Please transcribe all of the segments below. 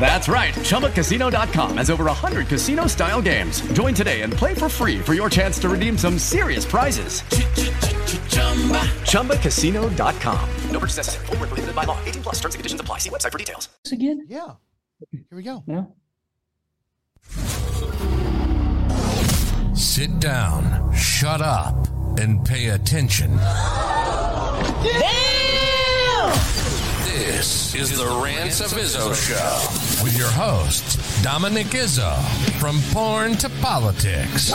That's right. ChumbaCasino.com has over 100 casino style games. Join today and play for free for your chance to redeem some serious prizes. ChumbaCasino.com. No purchase necessary. Full prohibited by law. 18 plus terms and conditions apply. See website for details. Again? Yeah. Here we go. Yeah. Sit down, shut up, and pay attention. Damn! This is the Rants of Izzo Show with your host, Dominick Izzo, from porn to politics.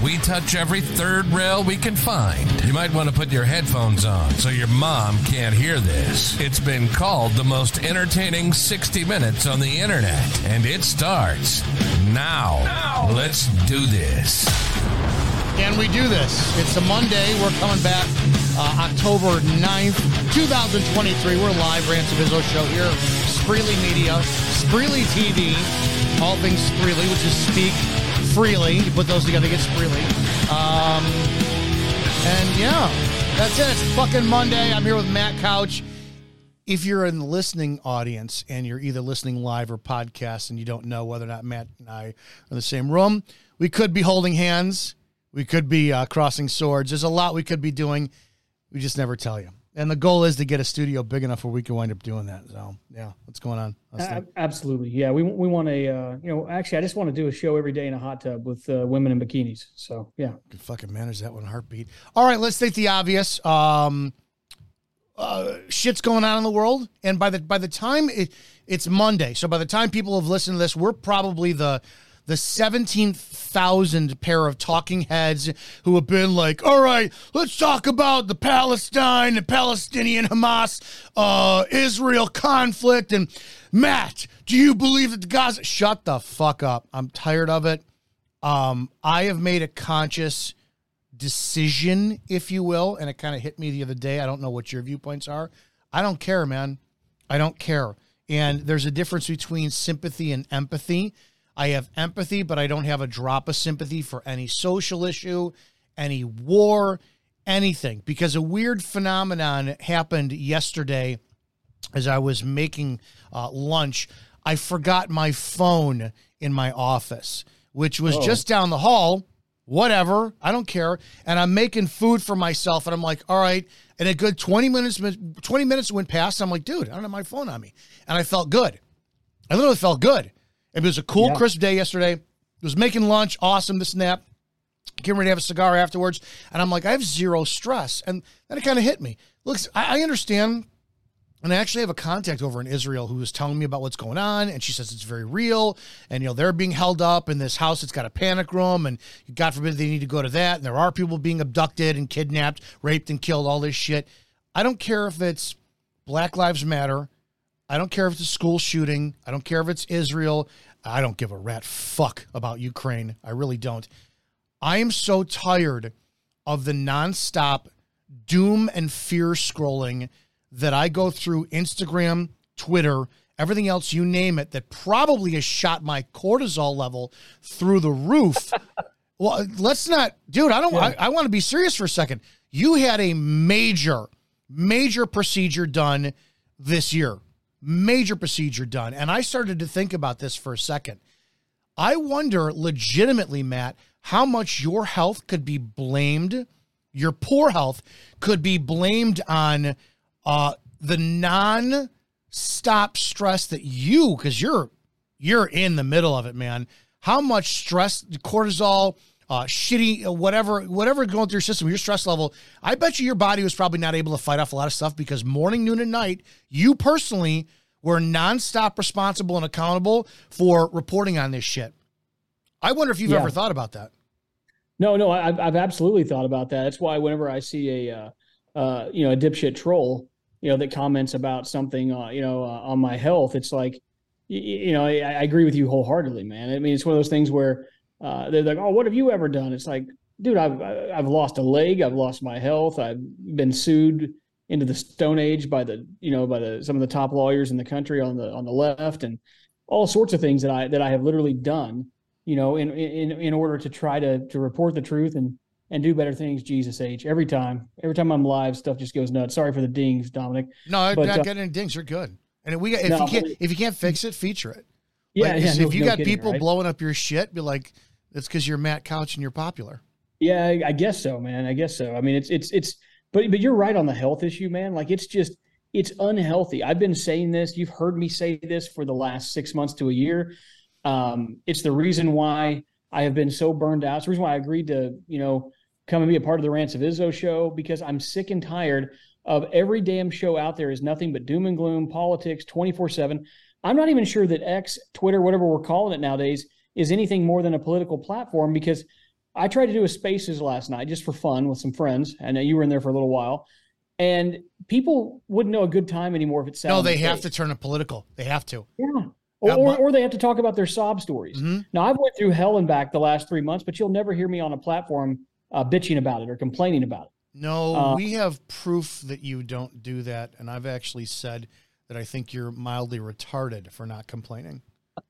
We touch every third rail we can find. You might want to put your headphones on so your mom can't hear this. It's been called the most entertaining 60 minutes on the internet, and it starts now. Let's do this. Can we do this? It's a Monday. We're coming back uh, October 9th, 2023. We're live, Rants of Izzo show here. Spreely Media, Spreely TV, all things Spreely, which is speak freely. You put those together, get Spreely. Um, and yeah, that's it. It's fucking Monday. I'm here with Matt Couch. If you're in the listening audience and you're either listening live or podcast and you don't know whether or not Matt and I are in the same room, we could be holding hands. We could be uh, crossing swords. There's a lot we could be doing. We just never tell you. And the goal is to get a studio big enough where we can wind up doing that. So, yeah, what's going on? Uh, absolutely. Yeah, we, we want a, uh, you know, actually, I just want to do a show every day in a hot tub with uh, women in bikinis. So, yeah. Could fucking manage that one heartbeat. All right, let's take the obvious. Um, uh, shit's going on in the world, and by the by the time it, it's Monday, so by the time people have listened to this, we're probably the the 17,000 pair of talking heads who have been like, all right, let's talk about the Palestine and Palestinian Hamas uh, Israel conflict. And Matt, do you believe that the Gaza? Shut the fuck up. I'm tired of it. Um, I have made a conscious decision, if you will, and it kind of hit me the other day. I don't know what your viewpoints are. I don't care, man. I don't care. And there's a difference between sympathy and empathy. I have empathy, but I don't have a drop of sympathy for any social issue, any war, anything. Because a weird phenomenon happened yesterday as I was making uh, lunch. I forgot my phone in my office, which was oh. just down the hall. Whatever, I don't care. And I'm making food for myself, and I'm like, all right. And a good 20 minutes, 20 minutes went past. I'm like, dude, I don't have my phone on me, and I felt good. I literally felt good. It was a cool, yeah. crisp day yesterday. It was making lunch, awesome, this and that. Getting ready to have a cigar afterwards. And I'm like, I have zero stress. And then it kind of hit me. Looks, I, I understand. And I actually have a contact over in Israel who was telling me about what's going on. And she says it's very real. And, you know, they're being held up in this house that's got a panic room. And God forbid they need to go to that. And there are people being abducted and kidnapped, raped and killed, all this shit. I don't care if it's Black Lives Matter. I don't care if it's a school shooting. I don't care if it's Israel. I don't give a rat fuck about Ukraine. I really don't. I am so tired of the nonstop doom and fear scrolling that I go through Instagram, Twitter, everything else, you name it, that probably has shot my cortisol level through the roof. well, let's not, dude, I don't, yeah. I, I want to be serious for a second. You had a major, major procedure done this year major procedure done. And I started to think about this for a second. I wonder legitimately, Matt, how much your health could be blamed, your poor health could be blamed on uh, the non stop stress that you, because you're you're in the middle of it, man. How much stress, cortisol, uh, shitty, uh, whatever, whatever going through your system, your stress level. I bet you your body was probably not able to fight off a lot of stuff because morning, noon, and night, you personally We're nonstop responsible and accountable for reporting on this shit. I wonder if you've Yeah. ever thought about that. No, no, I've, I've absolutely thought about that. That's why whenever I see a, uh, uh, you know, a dipshit troll, you know, that comments about something, uh, you know, uh, on my health, it's like, y- y- you know, I, I agree with you wholeheartedly, man. I mean, it's one of those things where uh, they're like, "Oh, what have you ever done?" It's like, dude, I've I've lost a leg, I've lost my health, I've been sued into the Stone Age by the, you know, by the some of the top lawyers in the country on the on the left, and all sorts of things that I that I have literally done you know, in in in order to try to to report the truth and and do better things. Jesus H. Every time, every time I'm live, stuff just goes nuts. Sorry for the dings, Dominick. No, But, not uh, getting any dings. You're good. And we, if No, you can't, if you can't fix it, feature it. Yeah, Like, yeah. if no- you no got kidding, people right? blowing up your shit, be like, it's because you're Matt Couch and you're popular. Yeah, I, I guess so, man. I guess so. I mean, it's it's it's, but but you're right on the health issue, man. Like it's just it's unhealthy. I've been saying this. You've heard me say this for the last six months to a year. Um, it's the reason why I have been so burned out. It's the reason why I agreed to, you know, come and be a part of the Rants of Izzo show because I'm sick and tired of every damn show out there is nothing but doom and gloom, politics, 24 7. I'm not even sure that X, Twitter, whatever we're calling it nowadays, is anything more than a political platform because I tried to do a spaces last night just for fun with some friends. I know you were in there for a little while. And people wouldn't know a good time anymore if it sounded No, they have to turn it political. They have to. yeah. Or, or, or they have to talk about their sob stories. Mhm. Now I've went through hell and back the last three months, but you'll never hear me on a platform uh, bitching about it or complaining about it. No, Uh, we have proof that you don't do that. And I've actually said that I think you're mildly retarded for not complaining.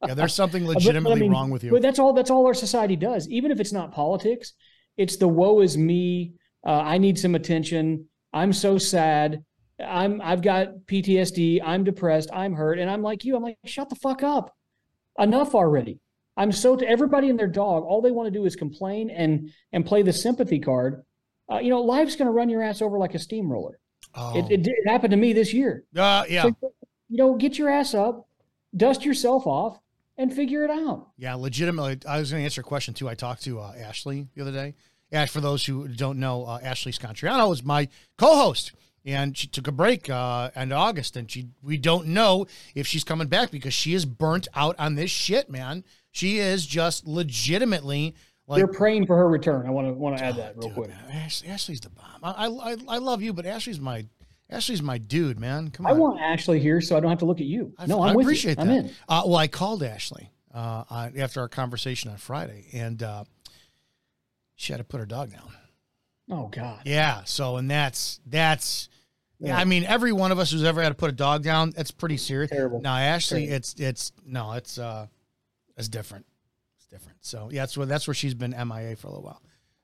Yeah, there's something But- but I legitimately mean, wrong with you. But that's all. That's all our society does. Even if it's not politics, it's the woe is me. Uh, I need some attention. I'm so sad. I'm. I've got PTSD. I'm depressed. I'm hurt. And I'm like you. I'm like, shut the fuck up. Enough already. I'm so to everybody and their dog. All they want to do is complain and and play the sympathy card. Uh, you know, life's going to run your ass over like a steamroller. oh. It, it, it happened to me this year. uh, yeah. So, you know, get your ass up, dust yourself off, and figure it out. Yeah, legitimately. I was going to answer a question too. I talked to uh, Ashley the other day. Ash, for those who don't know, uh, Ashley Scontriano is my co-host, and she took a break uh, in August, and she we don't know if she's coming back because she is burnt out on this shit, man. She is just legitimately like. We're praying for her return. I want to want to add that real Dude, quick. Ashley's the bomb. I, I I love you, but Ashley's my Ashley's my dude, man. Come on. I want Ashley here so I don't have to look at you. I- no, I I'm with appreciate you. that. I'm in. Uh, well, I called Ashley uh, on, after our conversation on Friday, and uh, she had to put her dog down. Oh God. Yeah. So, and that's that's. Yeah, Yeah. I mean, every one of us who's ever had to put a dog down, that's pretty serious. Terrible. Now, Ashley, Terrible. it's it's no, it's uh, it's different. It's different. So, yeah, that's where that's where she's been MIA for a little while.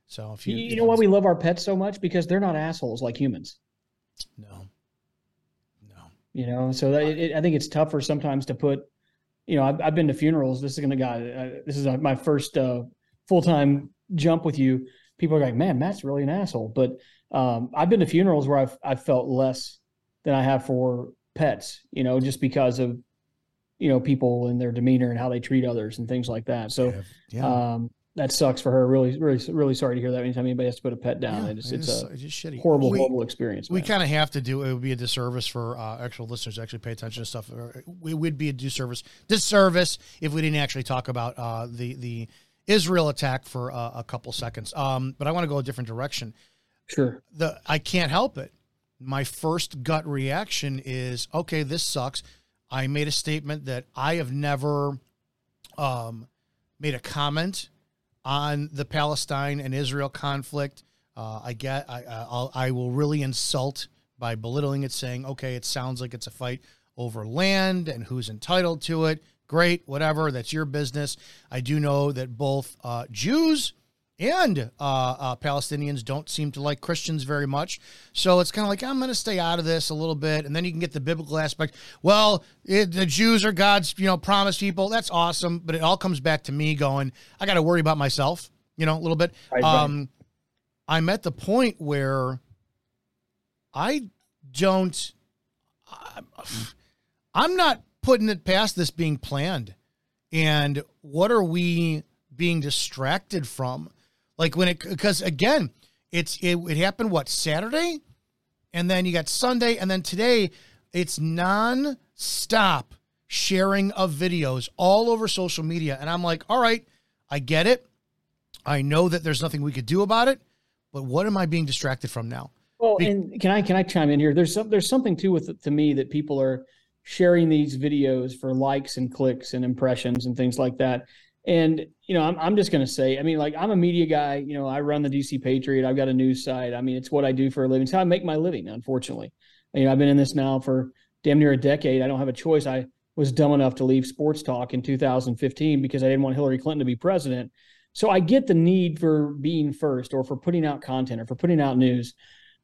So, if You, you, you know why we love our pets so much? Because they're not assholes like humans. No, no, You know, so that, it, I think it's tougher sometimes to put. You know, I've, I've been to funerals. This is gonna guy. Uh, this is my first uh, full time jump with you. People are like, "Man, Matt's really an asshole." But um, I've been to funerals where I've I've felt less than I have for pets. You know, just because of you know people and their demeanor and how they treat others and things like that. So. yeah, Um, that sucks for her. Really, really, really sorry to hear that. Anytime anybody has to put a pet down, yeah, it's, it it's a it's just shitty. horrible, We- horrible experience. We kind of have to do it. It would be a disservice for uh, actual listeners to actually pay attention to stuff. We would be a disservice disservice if we didn't actually talk about uh, the the Israel attack for uh, a couple seconds. Um, but I want to go a different direction. sure. The I can't help it. My first gut reaction is okay. This sucks. I made a statement that I have never um, made a comment on the Palestine and Israel conflict. Uh, I get, I, I'll, I will really insult by belittling it, saying, okay, it sounds like it's a fight over land and who's entitled to it. Great, whatever, that's your business. I do know that both uh, Jews and uh, uh, Palestinians don't seem to like Christians very much. So it's kind of like, I'm going to stay out of this a little bit. And then you can get the biblical aspect. Well, it, the Jews are God's, you know, promised people. That's awesome. But it all comes back to me going, I got to worry about myself, you know, a little bit. Um, I'm at the point where I don't, I'm, I'm not putting it past this being planned. And what are we being distracted from? Like when it, because again, it's, it, it happened what, Saturday? And then you got Sunday. And then today, it's non stop sharing of videos all over social media. And I'm like, all right, I get it. I know that there's nothing we could do about it, but what am I being distracted from now? Well, Be- and can I can I chime in here? There's some, there's something too with to me that people are sharing these videos for likes and clicks and impressions and things like that. And you know, I'm I'm just to say, I mean, like I'm a media guy. You know, I run the DC Patriot. I've got a news site. I mean, it's what I do for a living. It's how I make my living. Unfortunately, you know, I've been in this now for damn near a decade. I don't have a choice. I was dumb enough to leave sports talk in 2015 because I didn't want Hillary Clinton to be president. So I get the need for being first or for putting out content or for putting out news.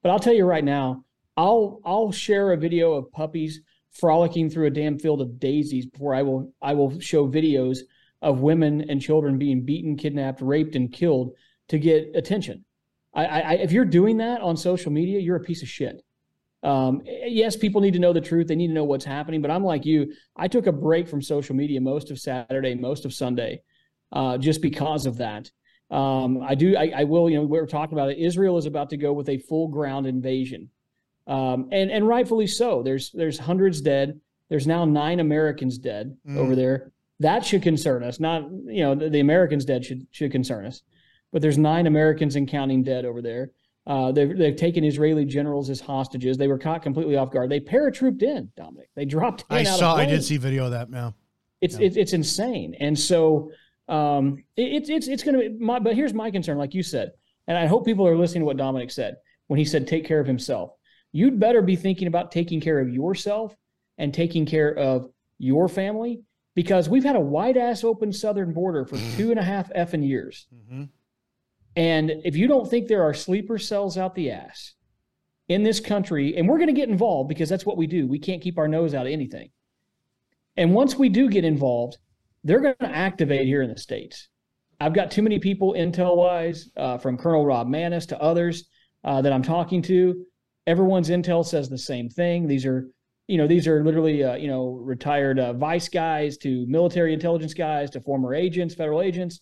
But I'll tell you right now, I'll I'll share a video of puppies frolicking through a damn field of daisies before I will I will show videos of women and children being beaten, kidnapped, raped, and killed to get attention. I, I, if you're doing that on social media, you're a piece of shit. Um, yes, people need to know the truth. They need to know what's happening. But I'm like you. I took a break from social media most of Saturday, most of Sunday, uh, just because of that. Um, I do. I, I, will. You know, we are talking about it. Israel is about to go with a full ground invasion, um, and and rightfully so. There's there's hundreds dead. There's now nine Americans dead mm. over there. That should concern us. Not you know the, the, Americans dead should should concern us, but there's nine Americans and counting dead over there. Uh, they've, they've taken Israeli generals as hostages. They were caught completely off guard. They paratrooped in, Dominick. They dropped in. I saw. I did see video of that. Now it's yeah. it's, it's insane. And so um, it's it's it's going to be my. But here's my concern, like you said, and I hope people are listening to what Dominick said when he said take care of himself. You'd better be thinking about taking care of yourself and taking care of your family because we've had a wide ass open southern border for two and a half effing years. Mm-hmm. And if you don't think there are sleeper cells out the ass in this country, and we're going to get involved because that's what we do, we can't keep our nose out of anything. And once we do get involved, they're going to activate here in the States. I've got too many people, intel wise, uh, from Colonel Rob Maness to others uh, that I'm talking to. Everyone's intel says the same thing. These are, you know, these are literally, uh, you know, retired uh, vice guys to military intelligence guys to former agents, federal agents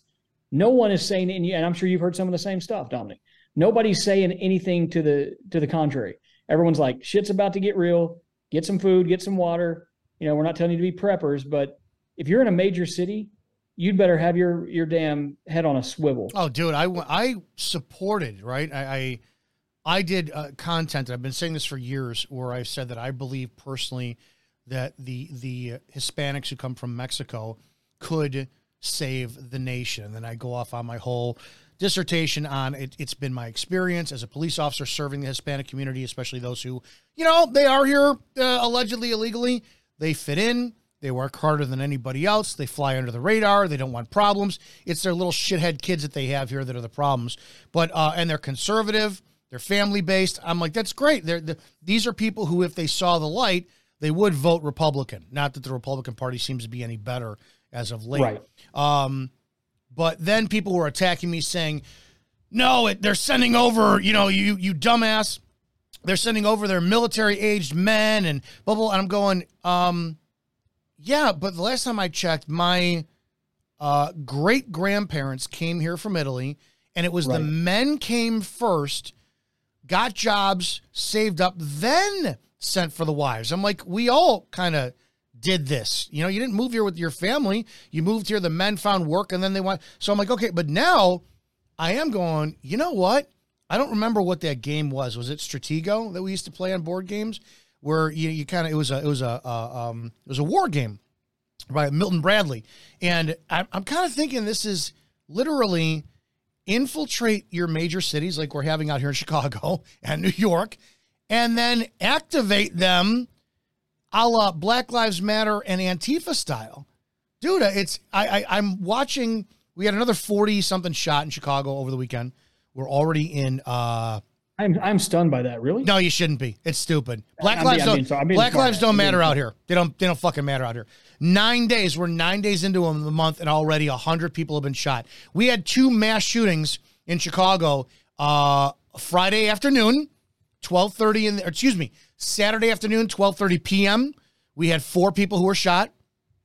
no one is saying, and I'm sure you've heard some of the same stuff, Dominick. Nobody's saying anything to the to the contrary. Everyone's like, shit's about to get real. Get some food, get some water. You know, we're not telling you to be preppers, but if you're in a major city, you'd better have your your damn head on a swivel. Oh, dude, I I supported right. I I, I did uh, content. I've been saying this for years, where I've said that I believe personally that the the Hispanics who come from Mexico could save the nation. And then I go off on my whole dissertation on it. It's been my experience as a police officer serving the Hispanic community, especially those who, you know, they are here uh, allegedly illegally. They fit in. They work harder than anybody else. They fly under the radar. They don't want problems. It's their little shithead kids that they have here that are the problems. But uh, and they're conservative. They're family based. I'm like, that's great. They're the, these are people who, if they saw the light, they would vote Republican. Not that the Republican Party seems to be any better as of late. Right. Um, but then people were attacking me saying, no, it, they're sending over, you know, you, you dumbass. They're sending over their military aged men and blah, blah. And I'm going, um, yeah, but the last time I checked, my uh, great grandparents came here from Italy, and it was right. the men came first, got jobs, saved up, then sent for the wives. I'm like, we all kind of did this. You know, you didn't move here with your family. You moved here, the men found work, and then they went. So I'm like, okay, but now I am going, you know what? I don't remember what that game was. Was it Stratego that we used to play on board games? Where you, you kind of it was a it was a um it was a war game by Milton Bradley, and I'm I'm kind of thinking this is literally infiltrate your major cities like we're having out here in Chicago and New York, and then activate them a la Black Lives Matter and Antifa style. Dude, it's I, I am watching. We had another forty something shot in Chicago over the weekend. We're already in. uh I'm I'm stunned by that. Really? No, you shouldn't be. It's stupid. Black I'm lives being, don't. Black lives don't matter out here. They don't. They don't fucking matter out here. Nine days. We're nine days into the month, and already hundred people have been shot. We had two mass shootings in Chicago. Uh, Friday afternoon, twelve thirty in. The, excuse me, Saturday afternoon, 12:30 p.m., we had four people who were shot.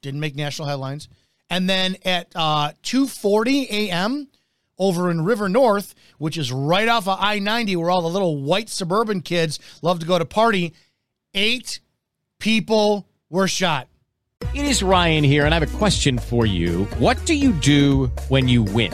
Didn't make national headlines. And then at uh, 2:40 a.m. over in River North, which is right off of I-90, where all the little white suburban kids love to go to party, eight people we're shot. It is Ryan here, and I have a question for you. What do you do when you win?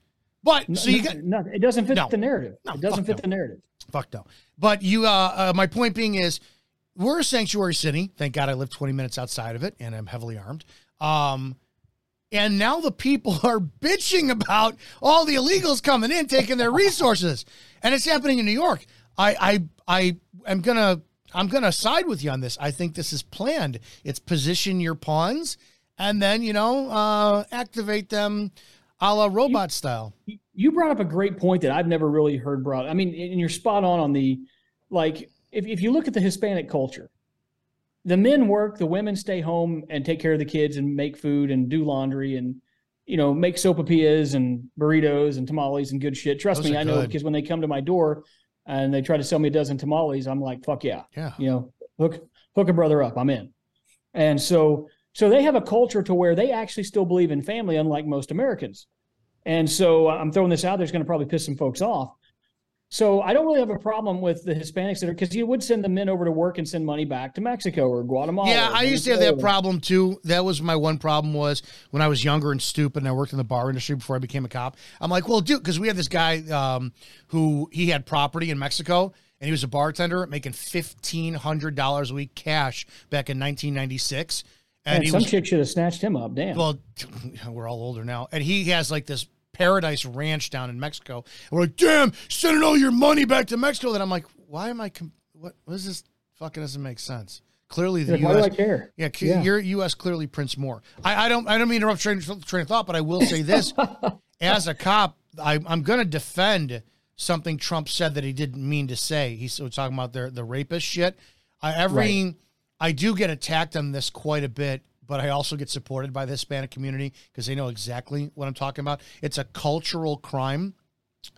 But so you got no, it doesn't fit No. the narrative. No, it doesn't fit no. the narrative. Fuck no. But you, uh, uh, my point being is, we're a sanctuary city. Thank God I live 20 minutes outside of it, and I'm heavily armed. Um, and now the people are bitching about all the illegals coming in, taking their resources, and it's happening in New York. I, I, I am gonna, I'm gonna side with you on this. I think this is planned. It's position your pawns, and then you know, uh, activate them, a la robot style. You brought up a great point that I've never really heard brought. I mean, and you're spot on on the like. If if you look at the Hispanic culture, the men work, the women stay home and take care of the kids and make food and do laundry and you know make sopapillas and burritos and tamales and good shit. Trust Those me, I know good. because when they come to my door and they try to sell me a dozen tamales, I'm like, fuck yeah, Yeah. you know, hook hook a brother up, I'm in. And so so they have a culture to where they actually still believe in family, unlike most Americans. And so I'm throwing this out there. It's going to probably piss some folks off. So I don't really have a problem with the Hispanics that are because you would send the men over to work and send money back to Mexico or Guatemala. Yeah, I used to have that problem too. That was my one problem was when I was younger and stupid and I worked in the bar industry before I became a cop. I'm like, well, dude, because we had this guy um, who he had property in Mexico and he was a bartender making fifteen hundred dollars a week cash back in 1996. And some was chick should have snatched him up. Damn. well, we're all older now, and he has like this paradise ranch down in Mexico. And we're like, damn, sending all your money back to Mexico. Then I'm like, why am I? Com- what? What is this? Fucking doesn't make sense. Clearly, the Like, why do U.S. I care? Yeah, Yeah. your U.S. clearly prints more. I, I don't. I don't mean to interrupt train, train of thought, but I will say this: as a cop, I, I'm going to defend something Trump said that he didn't mean to say. He's so talking about the the rapist shit. I, every I do get attacked on this quite a bit, but I also get supported by the Hispanic community because they know exactly what I'm talking about. It's a cultural crime.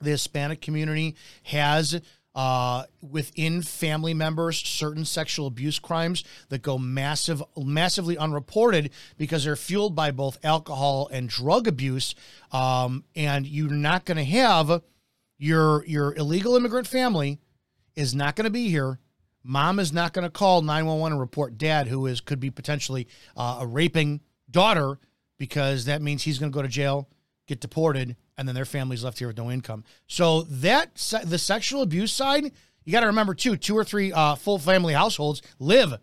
The Hispanic community has uh, within family members certain sexual abuse crimes that go massive, massively unreported because they're fueled by both alcohol and drug abuse. Um, and you're not going to have your your illegal immigrant family is not going to be here. Mom is not going to call 911 and report dad, who is could be potentially uh, a raping daughter, because that means he's going to go to jail, get deported, and then their family's left here with no income. So that the sexual abuse side, you got to remember too. Two or three uh, full family households live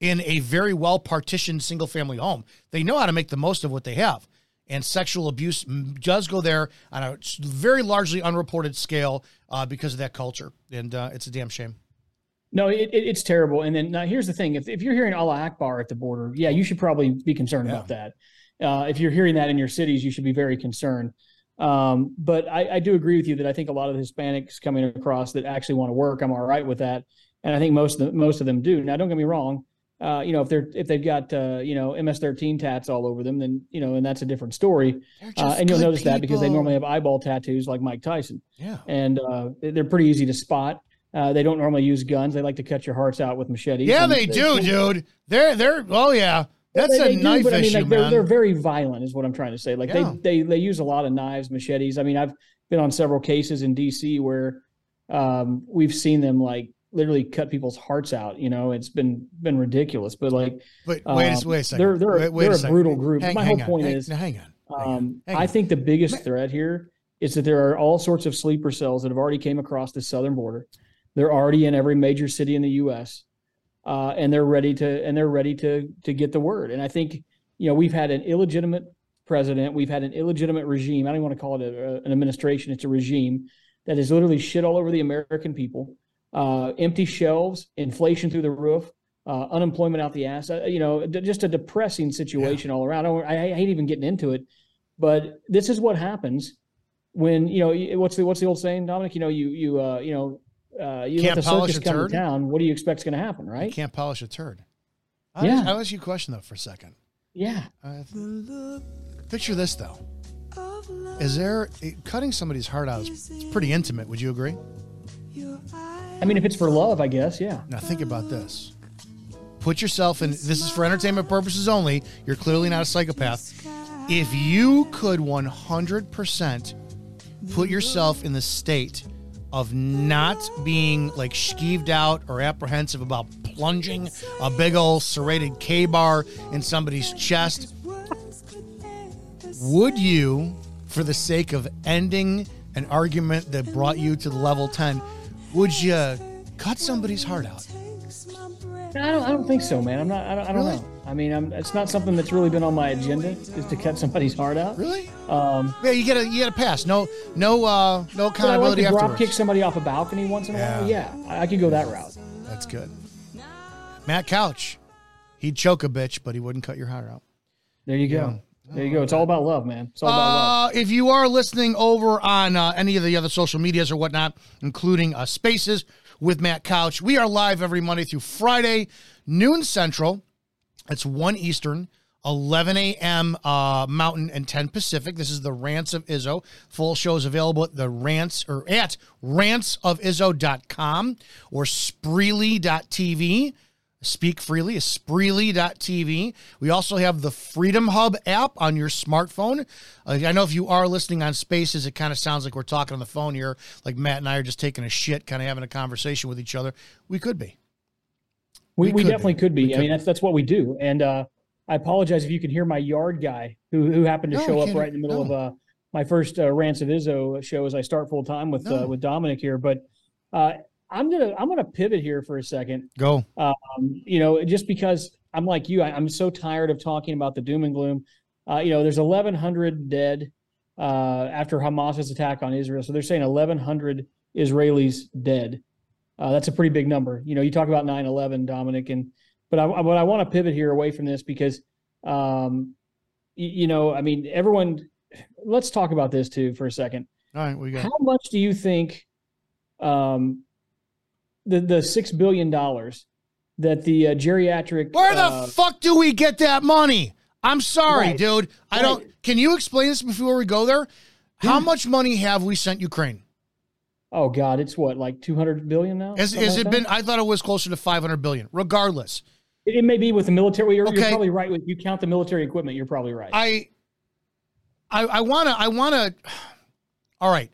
in a very well partitioned single family home. They know how to make the most of what they have. And sexual abuse does go there on a very largely unreported scale uh, because of that culture. And uh, it's a damn shame. No, it, it, it's terrible. And then now here's the thing: if, if you're hearing Allah Akbar at the border, yeah, you should probably be concerned about that. Uh, if you're hearing that in your cities, you should be very concerned. Um, but I, I do agree with you that I think a lot of the Hispanics coming across that actually want to work, I'm all right with that, and I think most of the, most of them do. Now, don't get me wrong. Uh, you know, if they're if they've got uh, you know MS13 tats all over them, then you know, and that's a different story. Uh, and you'll notice that because they normally have eyeball tattoos like Mike Tyson Yeah. and uh, they're pretty easy to spot. Uh, they don't normally use guns. They like to cut your hearts out with machetes. Yeah, And they do, dude. They're they're oh yeah. That's They- a they do, knife but I mean, issue, like, they're, man. they're very violent, is what I'm trying to say. Like Yeah. they they they use a lot of knives, machetes. I mean, I've been on several cases in D.C. where um, we've seen them like literally cut people's hearts out. You know, it's been been ridiculous. But like, Wait, wait, a, um, wait a second. They're they're, wait, wait they're a, second. brutal group. Hang, My hang whole on, point hang- is, hang on. hang on, um, hang I think the biggest Ma- threat here is that there are all sorts of sleeper cells that have already came across the southern border. They're already in every major city in the U.S. Uh, and they're ready to and they're ready to to get the word. And I think you know we've had an illegitimate president, we've had an illegitimate regime. I don't want to call it a, an administration; it's a regime that is literally shit all over the American people. Uh, empty shelves, inflation through the roof, uh, unemployment out the ass. Uh, you know, d- just a depressing situation all around. I, I hate even getting into it, but this is what happens when you know what's the what's the old saying, Dominick? You know, you you uh, you know. Uh, you Can't let the polish circus a come turd? to town. What do you expect is going to happen, right? You can't polish a turd. I'll, Yeah. ask, I'll ask you a question though for a second. Yeah. Uh, picture this though. Is there cutting somebody's heart out is it's pretty intimate? Would you agree? I mean, if it's for love, I guess, yeah. Now think about this. Put yourself in. This is for entertainment purposes only. You're clearly not a psychopath. If you could 100% put yourself in the state of not being like skeeved out or apprehensive about plunging a big old serrated KA-BAR in somebody's chest, would you, for the sake of ending an argument that brought you to the level 10, would you cut somebody's heart out? I don't. I don't think so, man. I'm not. I don't, I don't Really? know. I mean, I'm, it's not something that's really been on my agenda is to cut somebody's heart out. Really? Um, Yeah, you get a you get a pass. No no uh no but I like accountability to drop kick somebody off a balcony once in a while. Yeah, I, I could go that route. That's good. Matt Couch, he'd choke a bitch, but he wouldn't cut your heart out. There you go. There you go. It's all about love, man. It's all about love. Uh, if you are listening over on uh, any of the other social medias or whatnot, including uh, Spaces with Matt Couch, we are live every Monday through Friday, noon Central. It's 1 Eastern, 11 a.m. Uh, Mountain, and 10 Pacific. This is the Rants of Izzo. Full show is available at the Rants or at rantsofizzo.com or spreely.tv. Speak Freely is Spreely.tv. We also have the Freedom Hub app on your smartphone. Uh, I know if you are listening on Spaces, it kind of sounds like we're talking on the phone here, like Matt and I are just taking a shit, kind of having a conversation with each other. We could be. We, we we definitely could be. We I could mean, that's that's what we do. And uh, I apologize if you can hear my yard guy who who happened to No, show up right in the middle no. of uh, my first uh, Rants of Izzo show as I start full time with No. uh, with Dominick here. But uh, I'm gonna I'm gonna pivot here for a second. Go. Um, you know, just because I'm like you, I, I'm so tired of talking about the doom and gloom. Uh, you know, there's 1,100 dead uh, after Hamas's attack on Israel. So they're saying 1,100 Israelis dead. Uh, that's a pretty big number. You know, you talk about 9/11, Dominick, and but I but I want to pivot here away from this because, um, y- you know, I mean, everyone. Let's talk about this too for a second. All right, we got. How much do you think um, the the six billion dollars that the uh, geriatric Where the uh, fuck do we get that money? I'm sorry, Right. dude. I don't. Can you explain this before we go there? How much money have we sent Ukraine? Oh god, it's what like two hundred billion now. Has, like it that? been? I thought it was closer to 500 billion. Regardless, It, it may be with the military. You're, you're probably right. With you count the military equipment, you're probably right. I, I, I wanna, I wanna. All right,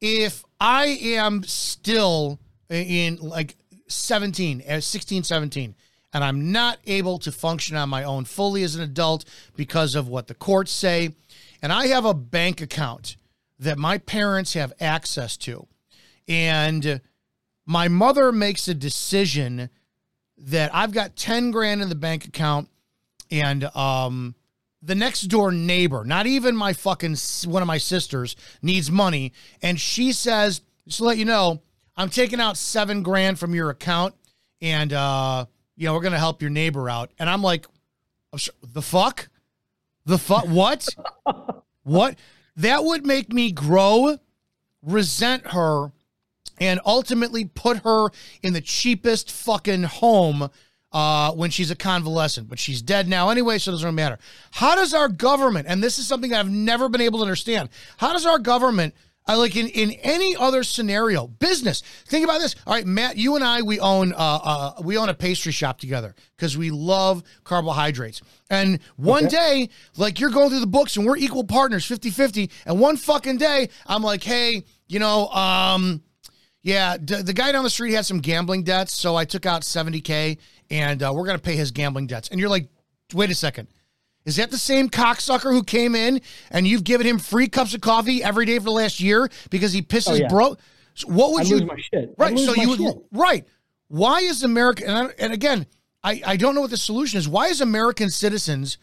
if I am still in like 17, uh, 16, 17, and I'm not able to function on my own fully as an adult because of what the courts say, and I have a bank account that my parents have access to, and my mother makes a decision that I've got 10 grand in the bank account and um the next door neighbor, not even my fucking one of my sisters needs money and she says, just to let you know, I'm taking out 7 grand from your account and uh you know, we're going to help your neighbor out. And I'm like, the fuck? The fuck what? what? That would make me grow, resent her and ultimately put her in the cheapest fucking home uh, when she's a convalescent. But she's dead now anyway, so it doesn't really matter. How does our government, and this is something I've never been able to understand, how does our government, uh, like in, in any other scenario, business, think about this. All right, Matt, you and I, we own uh, uh, we own a pastry shop together because we love carbohydrates. And one day, like you're going through the books and we're equal partners, 50-50, and one fucking day, I'm like, hey, you know, um, yeah, d- the guy down the street had some gambling debts, so I took out 70K and uh, we're going to pay his gambling debts. And you're like, wait a second. Is that the same cocksucker who came in and you've given him free cups of coffee every day for the last year because he pisses Oh, yeah. broke? So what would I you lose my shit. I Right. lose So my you would shit. right. Why is America and, I, and again, I, I don't know what the solution is. Why is American citizens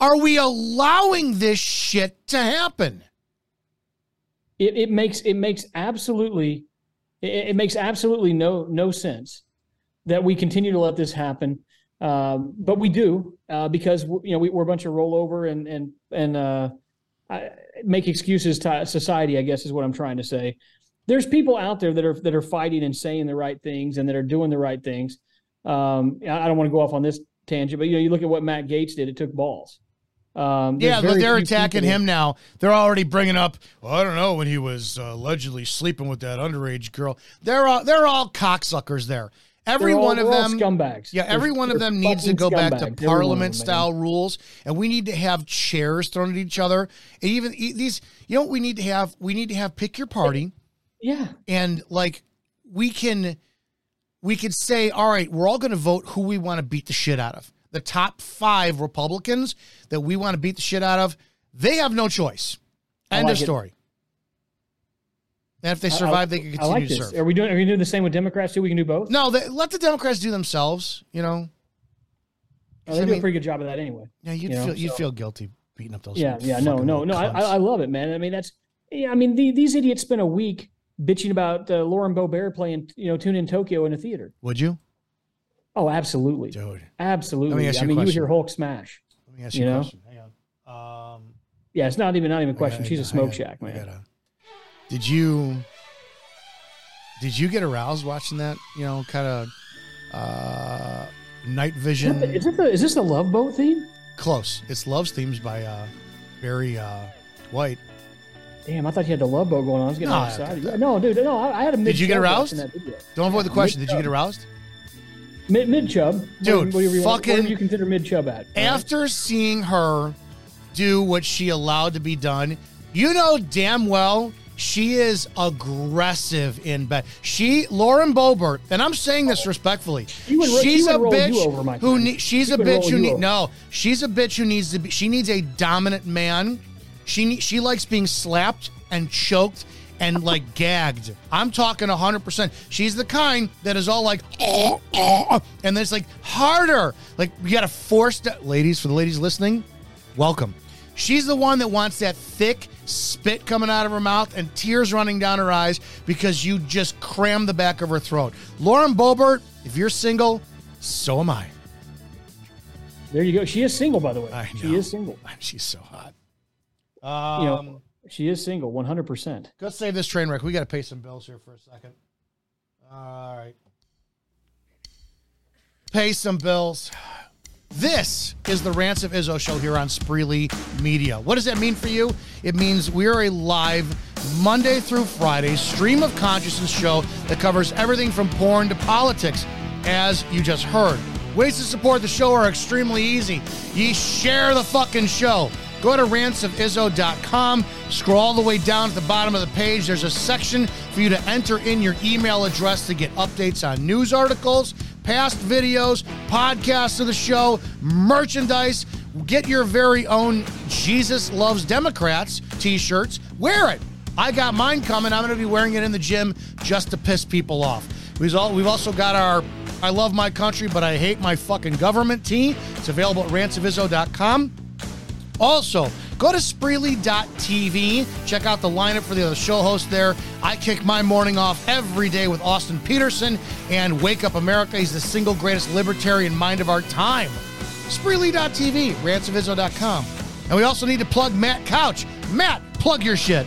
are we allowing this shit to happen? it, it makes it makes absolutely it, it makes absolutely no no sense that we continue to let this happen. Um, but we do uh, because you know we, we're a bunch of rollover and and and uh, make excuses to society i guess is what i'm trying to say. There's people out there that are that are fighting and saying the right things and that are doing the right things. Um, I I don't want to go off on this tangent, but you know, you look at what Matt Gaetz did; it took balls. Um, Yeah, but they're attacking him now. They're already bringing up. Well, I don't know when he was uh, allegedly sleeping with that underage girl. They're all they're all cocksuckers there. Every all- one of them scumbags. Yeah, every They're- one of them needs to go back to scumbags, every one them, parliament style rules, and we need to have chairs thrown at each other. And even these, you know, what we need to have. We need to have pick your party, Yeah, and like we can, we can say, all right, we're all going to vote who we want to beat the shit out of. The top five Republicans that we want to beat the shit out of, they have no choice. End like of it. story. And if they survive, I, they can continue like to serve. Are we doing? Are we doing the same with Democrats too? We can do both. No, they, let the Democrats do themselves. You know, Oh, they I do mean- a pretty good job of that anyway. yeah, you'd You know, feel you'd feel guilty beating up those. Yeah, yeah, no, no, no. I, I love it, man. I mean, that's. Yeah, I mean, the, these idiots spent a week bitching about uh, Lauren Boebert playing, you know, Tune in Tokyo in a theater. Would you, Oh, absolutely, dude? absolutely. Let me ask you I mean, he was question. Hulk smash. Let me ask You you, a know? question. Hang on. Um, Yeah, it's not even not even a question. I- She's a smoke gotta- shack, man. gotta- did you? Did you get aroused watching that? You know, kind of uh, night vision. is, it the, is this the Love Boat theme? Close. It's Love's Themes by uh, Barry uh, White. Damn, I thought you had the Love Boat going on. I was getting No, excited. No, dude, no, I, I had a. Did you get aroused? In that video. Don't avoid the question. Did you get aroused? Mid mid chub, Dude, you, want- fucking- whatever you consider mid chub at. all right? After seeing her do what she allowed to be done, you know damn well she is aggressive in bed. She, Lauren Boebert, and I'm saying this respectfully. Would ro- she she's a bitch over, who ne- she's She a bitch who need no. She's a bitch who needs to be. She needs a dominant man. She she likes being slapped and choked and like gagged. I'm talking 100%. She's the kind that is all like, "Oh, oh," and it's like harder. Like, you got to force that. Ladies, for the ladies listening, welcome. She's the one that wants that thick spit coming out of her mouth and tears running down her eyes because you just crammed the back of her throat. Lauren Boebert, if you're single, so am I. There you go. She is single, by the way. She is single. She's so hot. You Um, know, she is single, one hundred percent. Go save this train wreck. We got to pay some bills here for a second. All right. Pay some bills. This is the Rants of Izzo show here on Spreely Media. What does that mean for you? It means we're a live Monday through Friday stream of consciousness show that covers everything from porn to politics, as you just heard. Ways to support the show are extremely easy. You share the fucking show. Go to rantsofizzo.com, scroll all the way down to the bottom of the page. There's a section for you to enter in your email address to get updates on news articles, past videos, podcasts of the show, merchandise. Get your very own Jesus Loves Democrats t shirts. Wear it. I got mine coming. I'm going to be wearing it in the gym just to piss people off. We've also got our I love my country, but I hate my fucking government tee. It's available at rantsofizzo.com. Also, go to Spreely.tv. Check out the lineup for the other show hosts there. I kick my morning off every day with Austin Petersen and Wake Up America. He's the single greatest libertarian mind of our time. Spreely.tv, rantsofizzo.com. And we also need to plug Matt Couch. Matt, plug your shit.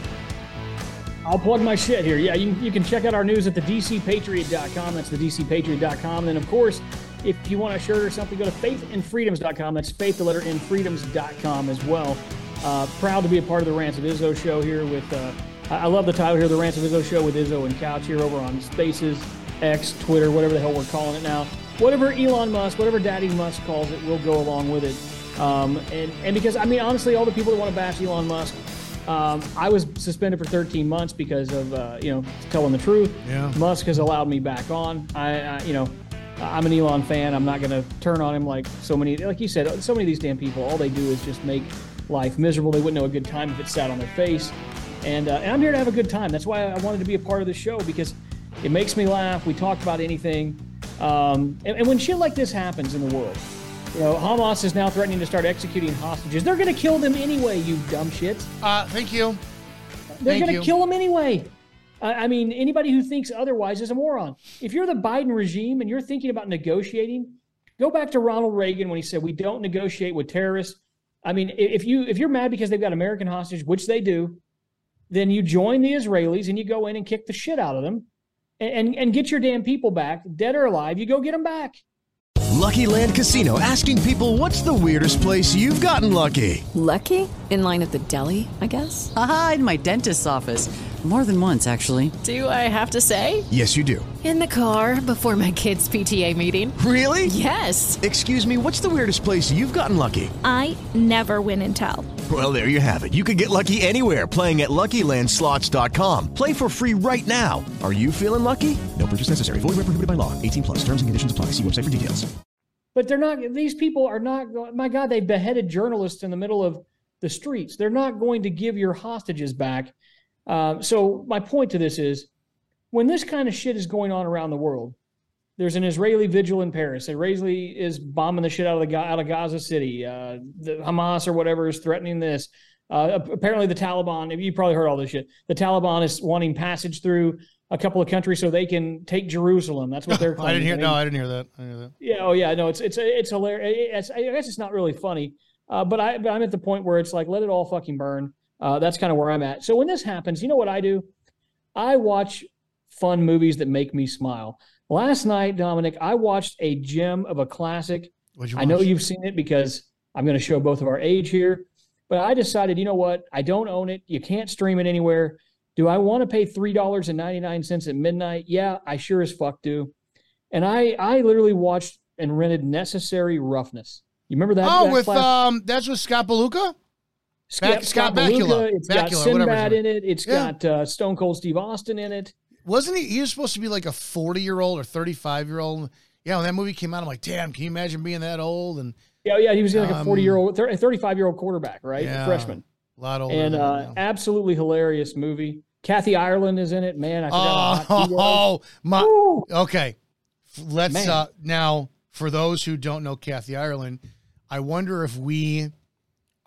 I'll plug my shit here. Yeah, you, you can check out our news at the DCPatriot.com. That's the DCPatriot.com. And of course, if you want a shirt or something, go to faithandfreedoms.com. That's faith, the letter in freedoms.com as well. Uh, proud to be a part of the Rants of Izzo show here with, uh, I love the title here, the Rants of Izzo show with Izzo and Couch here over on Spaces, X, Twitter, whatever the hell we're calling it now. Whatever Elon Musk, whatever Daddy Musk calls it, we'll go along with it. Um, and, and because, I mean, honestly, all the people that want to bash Elon Musk, um, I was suspended for 13 months because of uh, you know telling the truth. Yeah. Musk has allowed me back on. I, I you know I'm an Elon fan. I'm not going to turn on him like so many like you said. So many of these damn people, all they do is just make life miserable. They wouldn't know a good time if it sat on their face. And, uh, and I'm here to have a good time. That's why I wanted to be a part of the show because it makes me laugh. We talk about anything. Um, and, and when shit like this happens in the world, you know, Hamas is now threatening to start executing hostages. They're going to kill them anyway, you dumb shits. Uh, thank you. They're going to kill them anyway. I I mean, anybody who thinks otherwise is a moron. If you're the Biden regime and you're thinking about negotiating, go back to Ronald Reagan when he said we don't negotiate with terrorists. I mean, if you if you're mad because they've got American hostages, which they do, then you join the Israelis and you go in and kick the shit out of them, and and, and get your damn people back, dead or alive. You go get them back. Lucky Land Casino asking people what's the weirdest place you've gotten lucky? Lucky? In line at the deli, I guess? Aha, in my dentist's office. More than once, actually. Do I have to say? Yes, you do. In the car before my kids' PTA meeting. Really? Yes. Excuse me, what's the weirdest place you've gotten lucky? I never win and tell. Well, there you have it. You can get lucky anywhere playing at LuckyLandSlots.com. Play for free right now. Are you feeling lucky? No purchase necessary. Void where prohibited by law. 18 plus. Terms and conditions apply. See website for details. But they're not. These people are not. go- My God, they beheaded journalists in the middle of the streets. They're not going to give your hostages back. Uh, so my point to this is, when this kind of shit is going on around the world, there's an Israeli vigil in Paris. Israeli is bombing the shit out of the out of Gaza City. Uh, the Hamas or whatever is threatening this. Uh, apparently, the Taliban. You probably heard all this shit. The Taliban is wanting passage through a couple of countries so they can take Jerusalem. That's what they're. I didn't hear. No, I didn't hear that. I didn't hear that. yeah. Oh, yeah. No, it's it's it's hilarious. It's, I guess it's not really funny, uh, but I but I'm at the point where it's like let it all fucking burn. Uh, that's kind of where I'm at. So when this happens, you know what I do? I watch fun movies that make me smile. Last night, Dominick, I watched a gem of a classic. I know you've seen it because I'm going to show both of our age here. But I decided, you know what? I don't own it. You can't stream it anywhere. Do I want to pay three dollars and ninety nine cents at midnight? Yeah, I sure as fuck do. And I I literally watched and rented Necessary Roughness. You remember that? oh, that with classic? um, that's with Scott Beluga. Bac- Scott Beluga, Bakula. It's got Bakula, his Sinbad in it. It's Yeah. got uh, Stone Cold Steve Austin in it. Wasn't he? He was supposed to be like a forty-year-old or thirty-five-year-old. Yeah, when that movie came out, I'm like, damn, can you imagine being that old? And Yeah, yeah, he was like a Um, 40 year old, 35 year old quarterback, right? Yeah. Freshman. a lot older. And uh, absolutely hilarious movie. Kathy Ireland is in it. Man, I forgot how hot she was. Oh, my. Woo! Okay, let's uh now for those who don't know Kathy Ireland, I wonder if we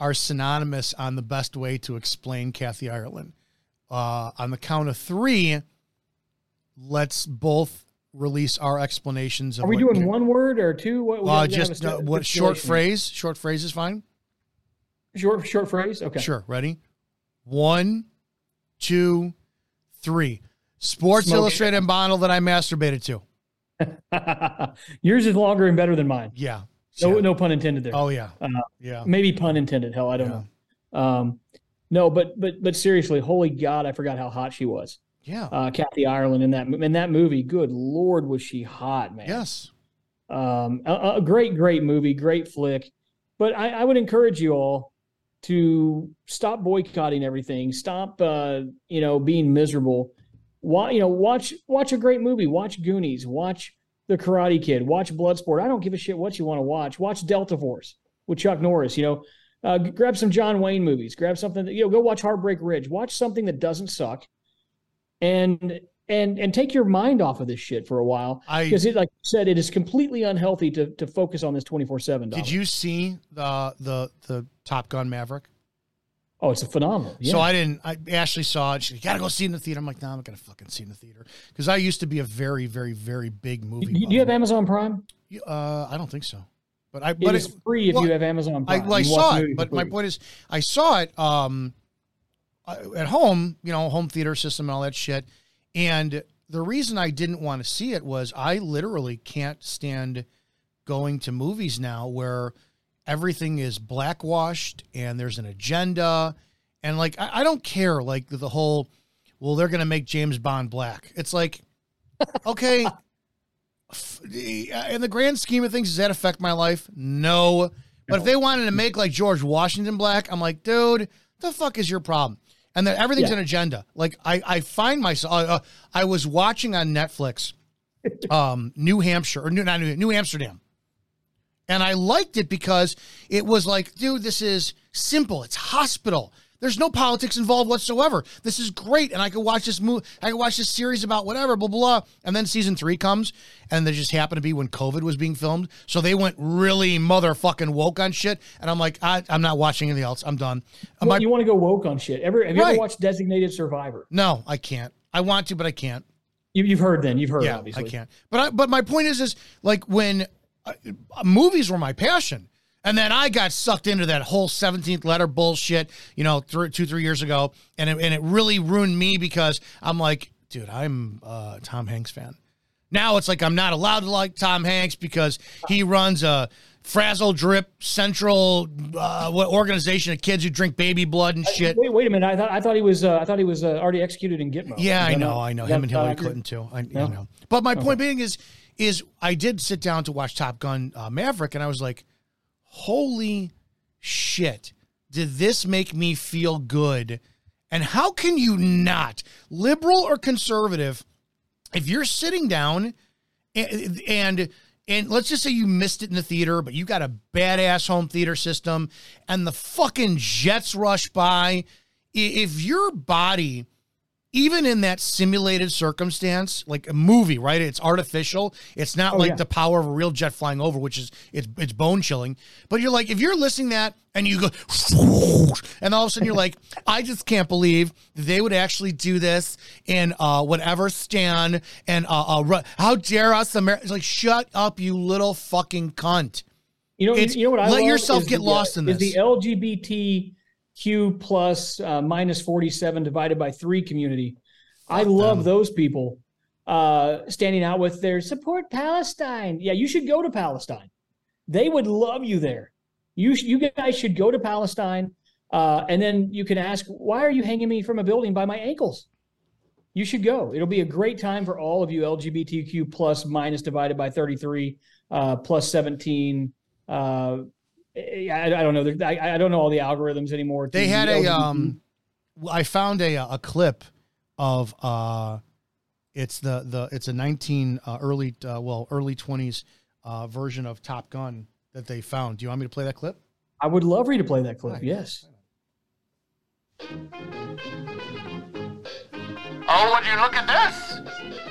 are synonymous on the best way to explain Kathy Ireland. Uh, on the count of three, let's both release our explanations. Of Are we doing one word or two? What, Uh, gotta- we gotta just a uh, what short phrase? Short phrase is fine. Short, short phrase? Okay. Sure. Ready? One, two, three. Sports Smoke. Illustrated and bottle that I masturbated to. Yours is longer and better than mine. Yeah. No, Yeah. no pun intended there. Oh yeah. Uh, Yeah. maybe pun intended. Hell, I don't Yeah. know. Um, no, but but but seriously, holy God, I forgot how hot she was. Yeah. Uh, Kathy Ireland in that in that movie. Good Lord, was she hot, man? yes. Um, a, a great, great movie, great flick. But I, I would encourage you all to stop boycotting everything. Stop, uh, you know, being miserable. Watch, you know, watch watch a great movie. Watch Goonies. Watch The Karate Kid. Watch Bloodsport. I don't give a shit what you want to watch. Watch Delta Force with Chuck Norris. You know, uh, grab some John Wayne movies. Grab something that you know. Go watch Heartbreak Ridge. Watch something that doesn't suck, and and and take your mind off of this shit for a while because it like you said it is completely unhealthy to to focus on this 24/7 did you see the the the Top Gun Maverick? Oh it's a phenomenal yeah. So I didn't. I Ashley saw it. She gotta go see it in the theater. I'm like, no, I'm not gonna fucking see it in the theater because I used to be a very, very, very big movie. do, do you have Amazon Prime Uh, I don't think so. But I. it But it's free if well, you have Amazon I, well, I saw it, but my point is, I saw it um, at home, you know, home theater system and all that shit. And the reason I didn't want to see it was I literally can't stand going to movies now where everything is blackwashed and there's an agenda. And like, I, I don't care, like the whole, well, they're going to make James Bond black. It's like, okay. f- In the grand scheme of things, does that affect my life? No. But if they wanted to make like George Washington black, I'm like, dude, the fuck is your problem? And then everything's Yeah. an agenda. Like I, I find myself. Uh, uh, I was watching on Netflix, um, New Hampshire or New, not New, New Amsterdam, and I liked it because it was like, dude, this is simple. It's hospital. There's no politics involved whatsoever. This is great, and I could watch this movie. I could watch this series about whatever, blah blah. blah. And then season three comes, and there just happened to be when COVID was being filmed, so they went really motherfucking woke on shit. And I'm like, I, I'm not watching anything else. I'm done. Well, my- you want to go woke on shit ever have you Right. ever watched Designated Survivor no, I can't. I want to, but I can't. you, you've heard then you've heard yeah, obviously I can't. But I, but my point is, is like when movies were my passion, and then I got sucked into that whole seventeenth letter bullshit, you know, th- two three years ago, and it, and it really ruined me because I'm like, dude, I'm a Tom Hanks fan. Now it's like I'm not allowed to like Tom Hanks because he runs a frazzle drip central uh, organization of kids who drink baby blood and shit. Wait, wait a minute. I thought I thought he was uh, I thought he was uh, already executed in Gitmo. Yeah, I know, I know. Him and Hillary? Clinton too. I, No? you know. But my Okay. point being is, is I did sit down to watch Top Gun uh, Maverick, and I was like, "Holy shit! Did this make me feel good?" And how can you not, liberal or conservative, if you're sitting down and and and let's just say you missed it in the theater, but you got a badass home theater system, and the fucking jets rush by. If your body, even in that simulated circumstance, like a movie, right? It's artificial. It's not Oh, like yeah. the power of a real jet flying over, which is it's it's bone chilling. But you're like, if you're listening to that and you go, and all of a sudden you're like, I just can't believe they would actually do this in uh, whatever Stan and uh, uh, how dare us Americans? Like, shut up, you little fucking cunt. You know, It's- you know what I let yourself is get the, lost in is this. the LGBTQ plus uh, minus forty seven divided by three community. I love those people uh, standing out with their support Palestine. Yeah, you should go to Palestine. They would love you there. You sh- you guys should go to Palestine, uh, and then you can ask, why are you hanging me from a building by my ankles? You should go. It'll be a great time for all of you LGBTQ plus minus divided by 33 uh, plus 17. I, I don't know. I, I don't know all the algorithms anymore. They had a um, I found a a clip of uh, it's the the it's a nineteen uh, early uh, well early twenties uh version of Top Gun that they found. Do you want me to play that clip? I would love for you to play that clip. Yes. Oh, would you look at this?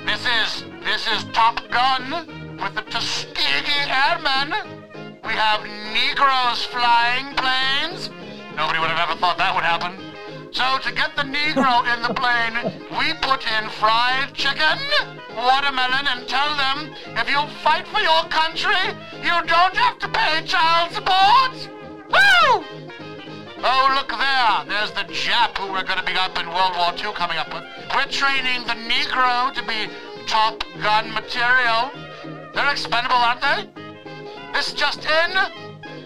This is this is Top Gun with the Tuskegee Airmen. We have Negroes flying planes. Nobody would have ever thought that would happen. So to get the Negro in the plane, we put in fried chicken, watermelon, and tell them if you fight for your country, you don't have to pay child support. Woo! Oh, look there. There's the Jap who we're going to be up in World War II coming up with. We're training the Negro to be Top Gun material. They're expendable, aren't they? This just in.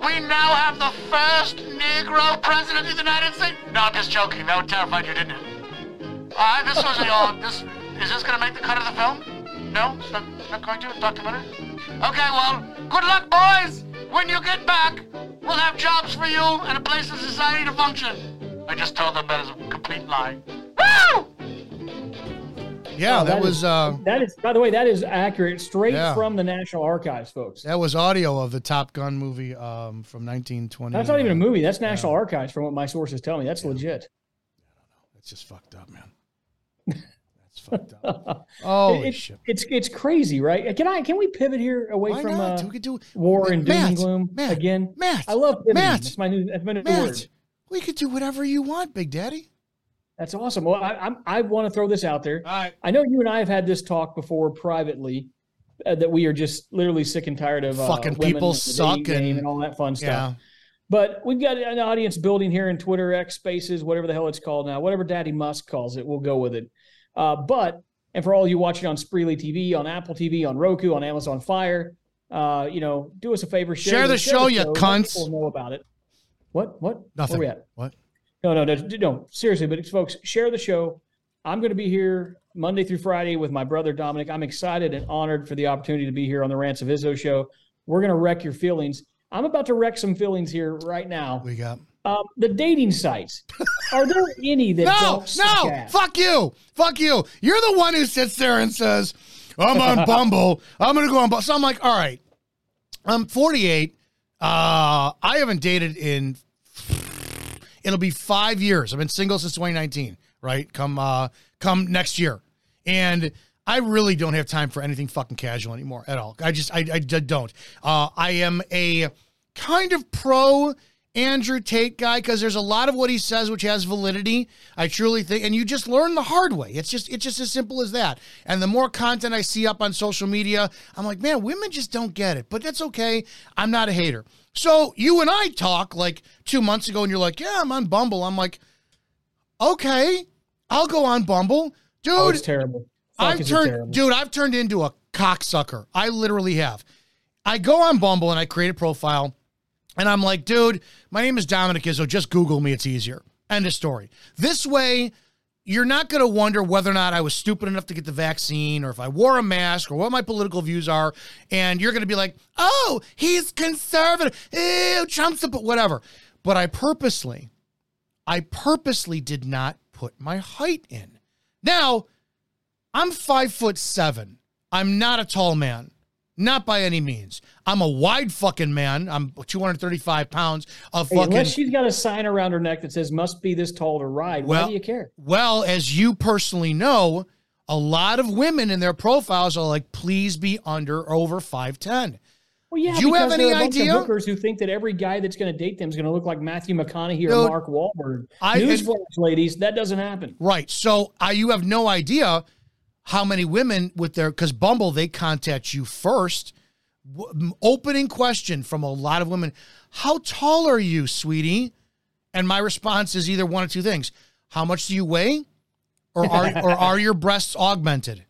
We now have the first Negro president of the United States. No, I'm just joking. That would terrify you, didn't it? Right, this was your. Uh, this is this going to make the cut of the film? No, it's not, not going to. Documentary. Okay, well, good luck, boys. When you get back, we'll have jobs for you and a place in society to function. I just told them that is a complete lie. Woo! Yeah, Oh, that, was uh, that is by the way that is accurate straight Yeah. from the National Archives, folks. that was audio of the Top Gun movie um, from nineteen twenty. That's not even a movie. That's National Archives, from what my sources tell me. That's legit. That's just fucked up, man. That's fucked up. Oh It- it- shit! It's it's crazy, right? Can I can we pivot here away Why from not? uh, We could do war and doom and gloom Matt, again? Matt, I love pivoting. Matt, That's my new that's my new Matt, word. we could do whatever you want, Big Daddy. That's awesome. Well, I I'm, I want to throw this out there. All right. I know you and I have had this talk before privately. Uh, that we are just literally sick and tired of uh, Fucking women people and suck and- and all that fun stuff. Yeah. But we've got an audience building here in Twitter, X Spaces, whatever the hell it's called now, whatever Daddy Musk calls it, we'll go with it. Uh, but and for all you watching on Spreely TV, on Apple TV, on Roku, on Amazon Fire, uh, you know, do us a favor, Share the show, you let cunts. People know about it. What? What? Nothing. Where we at? What? No, no, no, no. Seriously, but folks, share the show. I'm going to be here Monday through Friday with my brother Dominick. I'm excited and honored for the opportunity to be here on the Rants of Izzo show. We're going to wreck your feelings. I'm about to wreck some feelings here right now. We got Um, the dating sites. Are there any that no, no, fuck you, fuck you. You're the one who sits there and says, "I'm on Bumble. I'm gonna go on." Bumble. So I'm like, all right, I'm 48. Uh, I haven't dated in. It'll be five years. I've been single since 2019. Right, come uh, come next year, and I really don't have time for anything fucking casual anymore at all. I just I don't. Uh, I am a kind of pro Andrew Tate guy because there's a lot of what he says which has validity. I truly think, and you just learn the hard way. It's just it's just as simple as that. And the more content I see up on social media, I'm like, man, women just don't get it. But that's okay. I'm not a hater. So you and I talk like two months ago, and you're like, yeah, I'm on Bumble. I'm like, okay, I'll go on Bumble, dude. Oh, it's terrible. Fuck, I've turned, terrible. dude. I've turned into a cocksucker. I literally have. I go on Bumble and I create a profile and I'm like, dude, my name is Dominick Izzo. Just Google me. It's easier. End of story. This way, you're not going to wonder whether or not I was stupid enough to get the vaccine or if I wore a mask or what my political views are. And you're going to be like, oh, he's conservative. Ew, Trump's a, whatever. But I purposely, I purposely did not put my height in. Now, I'm five foot seven. I'm not a tall man. Not by any means. I'm a wide fucking man. I'm 235 pounds of Hey, fucking. unless she's got a sign around her neck that says "must be this tall to ride," why Well- do you care? Well, as you personally know, a lot of women in their profiles are like, please be under or over 5'10. Well, yeah. Do you have any there are a bunch idea? Of hookers who think that every guy that's going to date them is going to look like Matthew McConaughey Dude, or Mark Wahlberg. I- Newsflash, ladies, that doesn't happen. Right. So I, you have no idea how many women with their, because Bumble, they contact you first. W- opening question from a lot of women How tall are you, sweetie? And my response is either one of two things How much do you weigh? Or are, or are your breasts augmented?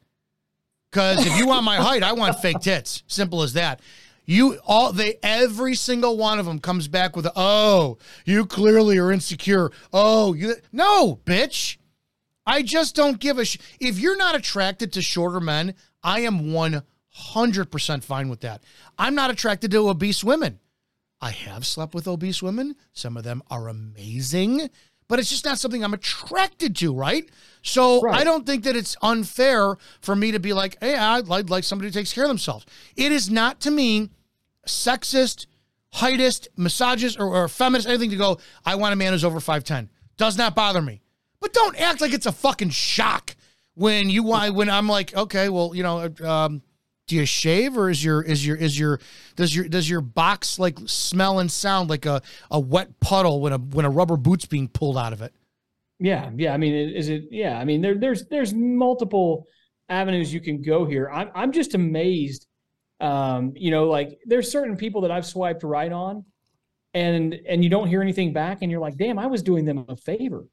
Because if you want my height, I want fake tits. Simple as that. You all they every single one of them comes back with a, oh you clearly are insecure oh you no bitch I just don't give a sh- if you're not attracted to shorter men I am one hundred percent fine with that. I'm not attracted to obese women. I have slept with obese women. Some of them are amazing but it's just not something I'm attracted to right? So I don't think that it's unfair for me to be like hey I'd like, like somebody who takes care of themselves. It is not to me sexist, heightist, misogynist, or, or feminist, anything to go, I want a man who's over 5'10. Does not bother me. But don't act like it's a fucking shock when you when I'm like, okay, well, you know, um, do you shave or is your is your is your does your does your box like smell and sound like a, a wet puddle when a when a rubber boot's being pulled out of it? Yeah, yeah. I mean, is it? Yeah, I mean, there, there's there's multiple avenues you can go here. I'm I'm just amazed. Um, you know, like there's certain people that I've swiped right on, and and you don't hear anything back, and you're like, damn, I was doing them a favor.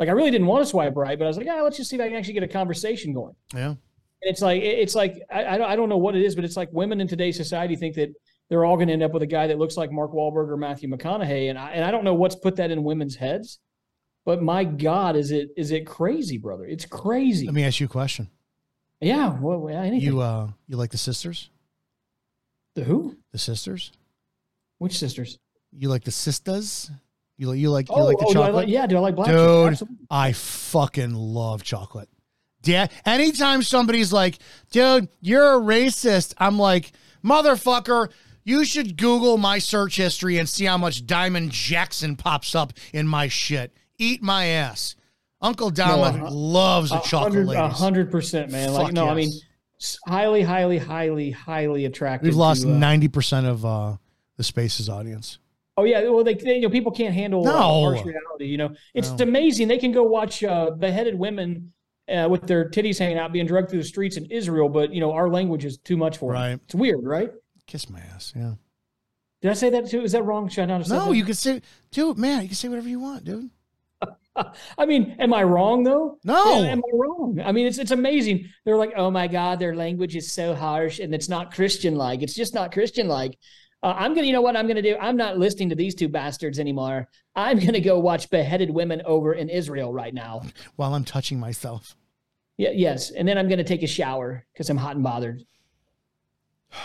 Like I really didn't want to swipe right, but I was like, yeah, let's just see if I can actually get a conversation going. Yeah. And it's like it's like I, I don't I don't know what it is, but it's like women in today's society think that they're all going to end up with a guy that looks like Mark Wahlberg or Matthew McConaughey, and I and I don't know what's put that in women's heads, but my God, is it is it crazy, brother? It's crazy. Let me ask you a question. Yeah, well, anything. You uh you like the sisters? the who? The sisters? Which sisters? You like the sisters? You like you like you Oh, like the oh, do chocolate? like- yeah, do I like black Dude, chocolate? Absolutely. I fucking love chocolate. Yeah. Anytime somebody's like, dude, you're a racist, I'm like, motherfucker, you should Google my search history and see how much Diamond Jackson pops up in my shit. Eat my ass. Uncle Diamond No, a- loves a chocolate. A hundred percent, man. Like Fuck no, I mean, highly, highly, highly, highly attractive. We've lost uh, ninety percent of uh, the spaces audience. Oh yeah, well they, they you know people can't handle uh, harsh reality. You know, it's No. amazing they can go watch uh, beheaded women uh, with their titties hanging out, being drugged through the streets in Israel, but you know our language is too much for them. It's weird, right? Kiss my ass. Yeah. Did I say that too? Is that wrong? Should I not No, that? you can say, dude, man, you can say whatever you want, dude. I mean, am I wrong though? No. Am, am I wrong? I mean, it's it's amazing. They're like, oh my god, their language is so harsh and it's not Christian like. It's just not Christian like. Uh, I'm gonna, you know what I'm gonna do? I'm not listening to these two bastards anymore. I'm gonna go watch beheaded women over in Israel right now. While I'm touching myself. Yeah, yes, and then I'm gonna take a shower because I'm hot and bothered.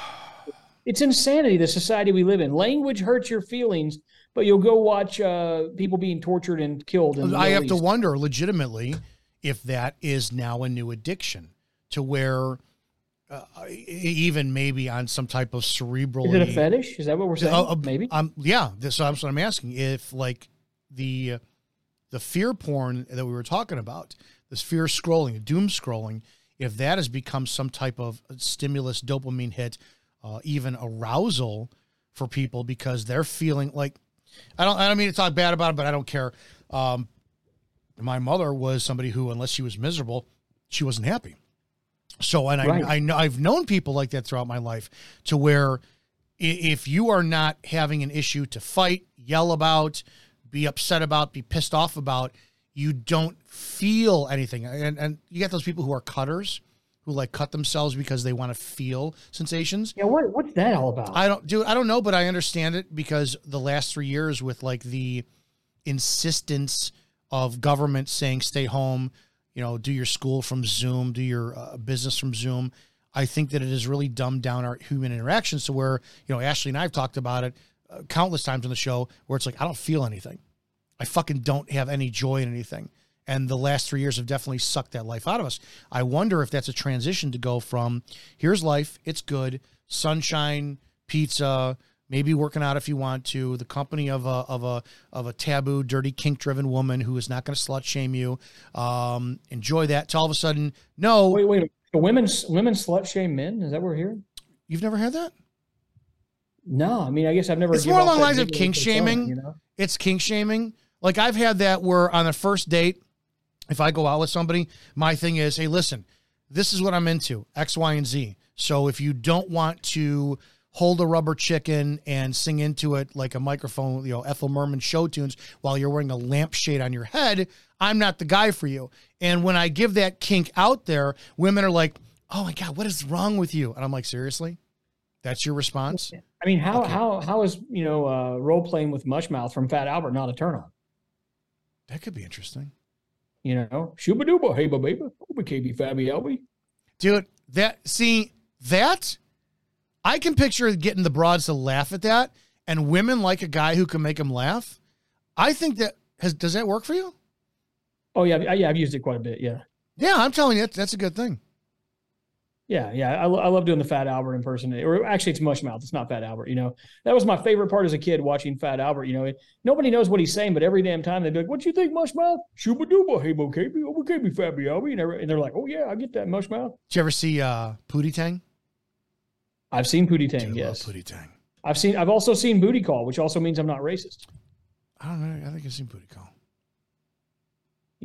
It's insanity, the society we live in. Language hurts your feelings, but you'll go watch uh, people being tortured and killed. I have to wonder legitimately if that is now a new addiction to where uh, even maybe on some type of cerebral Is it a fetish? Is that what we're saying? maybe um yeah this that's what i'm asking if like the the fear porn that we were talking about this fear scrolling doom scrolling if that has become some type of stimulus dopamine hit uh, even arousal for people because they're feeling like i don't i don't mean to talk bad about it but i don't care um my mother was somebody who unless she was miserable she wasn't happy so, and Right. I, I know I've known people like that throughout my life, to where if you are not having an issue to fight, yell about, be upset about, be pissed off about, you don't feel anything. And and you get those people who are cutters, who like cut themselves because they want to feel sensations. Yeah, what what's that all about? I don't do I don't know, but I understand it because the last three years with like the insistence of government saying stay home, you know, do your school from Zoom, do your uh, business from Zoom. I think that it has really dumbed down our human interactions to where you know Ashley and I've talked about it uh, countless times on the show where it's like I don't feel anything, I fucking don't have any joy in anything. And the last three years have definitely sucked that life out of us. I wonder if that's a transition to go from here's life, it's good, sunshine, pizza, maybe working out if you want to, the company of a of a of a taboo, dirty, kink driven woman who is not going to slut shame you. Um, enjoy that. To all of a sudden, no. Wait, wait. The women women slut shame men. Is that what we're hearing? You've never had that? No, I mean, I guess I've never. It's more along the lines of kink shaming. You know? It's kink shaming. Like I've had that where on a first date, if I go out with somebody, my thing is, hey, listen, this is what I'm into, X, Y, and Z. So if you don't want to hold a rubber chicken and sing into it like a microphone, you know, Ethel Merman show tunes while you're wearing a lampshade on your head, I'm not the guy for you. And when I give that kink out there, women are like, oh my God, what is wrong with you? And I'm like, seriously? That's your response? I mean, how Okay. how how is you know uh, role playing with Mushmouth from Fat Albert not a turn on? That could be interesting. You know, Shuba Duba, hey ba baby, Uba KB Fabby Albie. Dude, that see that I can picture getting the broads to laugh at that, and women like a guy who can make them laugh. I think that has does that work for you? Oh yeah, I- yeah, I've used it quite a bit. Yeah, Yeah, I'm telling you, that's- a good thing. yeah, yeah. I, I love doing the Fat Albert impersonation. Or actually, it's Mushmouth. It's not Fat Albert. You know, that was my favorite part as a kid watching Fat Albert. You know, it, nobody knows what he's saying, but every damn time they'd be like, "What you think, Mushmouth? Shuba Duba, hey bo KB, Uba KB Fabby Albie," and, and they're like, "Oh yeah, I get that Mushmouth." Did you ever see uh Pootie Tang? I've seen Pootie Tang. Love yes, Pootie Tang. I've seen. I've also seen Booty Call, which also means I'm not racist. I don't know. I think I've seen Booty Call.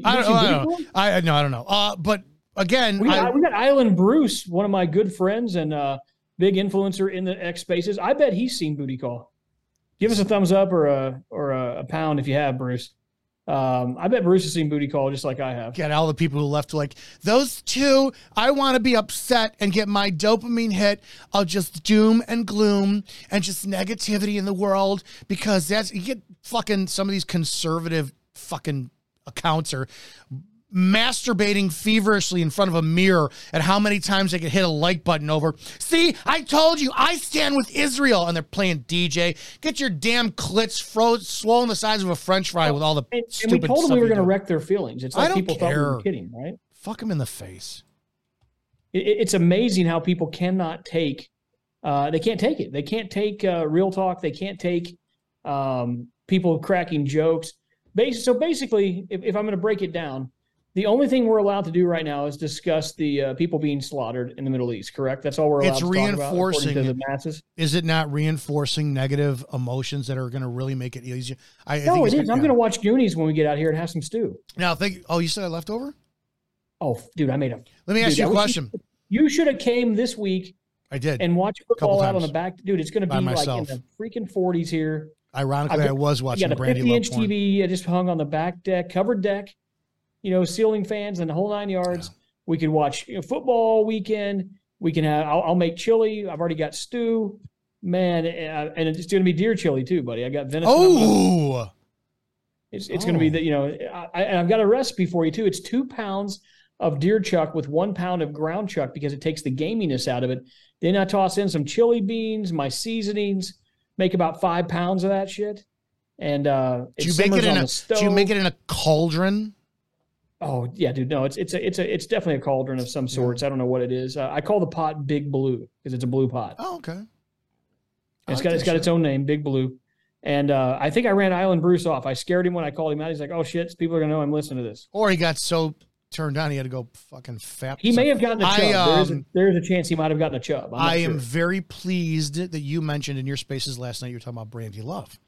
I don't, I don't Call? know. I no, I don't know. Uh, but again, We got, I, we got Island Bruce, one of my good friends and uh, big influencer in the X spaces. I bet he's seen Booty Call. Give us a thumbs up or a or a, a pound if you have, Bruce. Um, I bet Bruce has seen Booty Call just like I have. get all the people who left like those two. I want to be upset and get my dopamine hit of just doom and gloom and just negativity in the world because that's you get fucking some of these conservative fucking accounts are masturbating feverishly in front of a mirror at how many times they could hit a like button over. See, I told you, I stand with Israel, and they're playing DJ. Get your damn clits froze, swollen the size of a French fry with all the And, and we told them we were going to wreck their feelings. It's like people thought we were kidding, right? Fuck them in the face. It- it's amazing how people cannot take. Uh, they can't take it. They can't take uh, real talk. They can't take um, people cracking jokes. Bas- so basically, if, if I'm going to break it down, the only thing we're allowed to do right now is discuss the uh, people being slaughtered in the Middle East. Correct? That's all we're allowed It's to about. reinforcing- to the masses. Is it not reinforcing negative emotions that are going to really make it easier? I, I No, think it is. I'm going to watch Goonies when we get out here and have some stew. Now, think. Oh, you said I left over. Oh, dude, I made a. Let me ask Dude, you a question. You should have came this week I did. and watched Couple football out on the back. Dude, it's going to be myself. like in the freaking 40s here. Ironically, I've I was watching a Brandy 50 inch. TV. I just hung on the back deck, covered deck, you know, ceiling fans and the whole nine yards. We could watch you know, football weekend. We can have, I'll, I'll make chili. I've already got stew. Man, uh, and it's going to be deer chili too, buddy. I got venison. I'm gonna- Oh, it's, it's going to be Oh. the, you know, I, and I've got a recipe for you too. It's two pounds of deer chuck with one pound of ground chuck because it takes the gaminess out of it. Then I toss in some chili beans, my seasonings, make about five pounds of that shit. And uh, do you make it in a? stove. Do you make it in a cauldron? Oh yeah, dude. No, it's it's a it's a it's definitely a cauldron of some sorts. I don't know what it is. Uh, I call the pot Big Blue because it's a blue pot. Oh, okay. And it's like got it's got its own name, Big Blue. And uh, I think I ran Island Bruce off. I scared him when I called him out. He's like, "Oh shit, people are gonna know I'm listening to this." Or he got so turned on he had to go fucking fat. He may have gotten a I, chub. there, is a, um, there is a chance he might have gotten a chub. I am sure. very pleased that you mentioned in your spaces last night. You were talking about Brandy Love.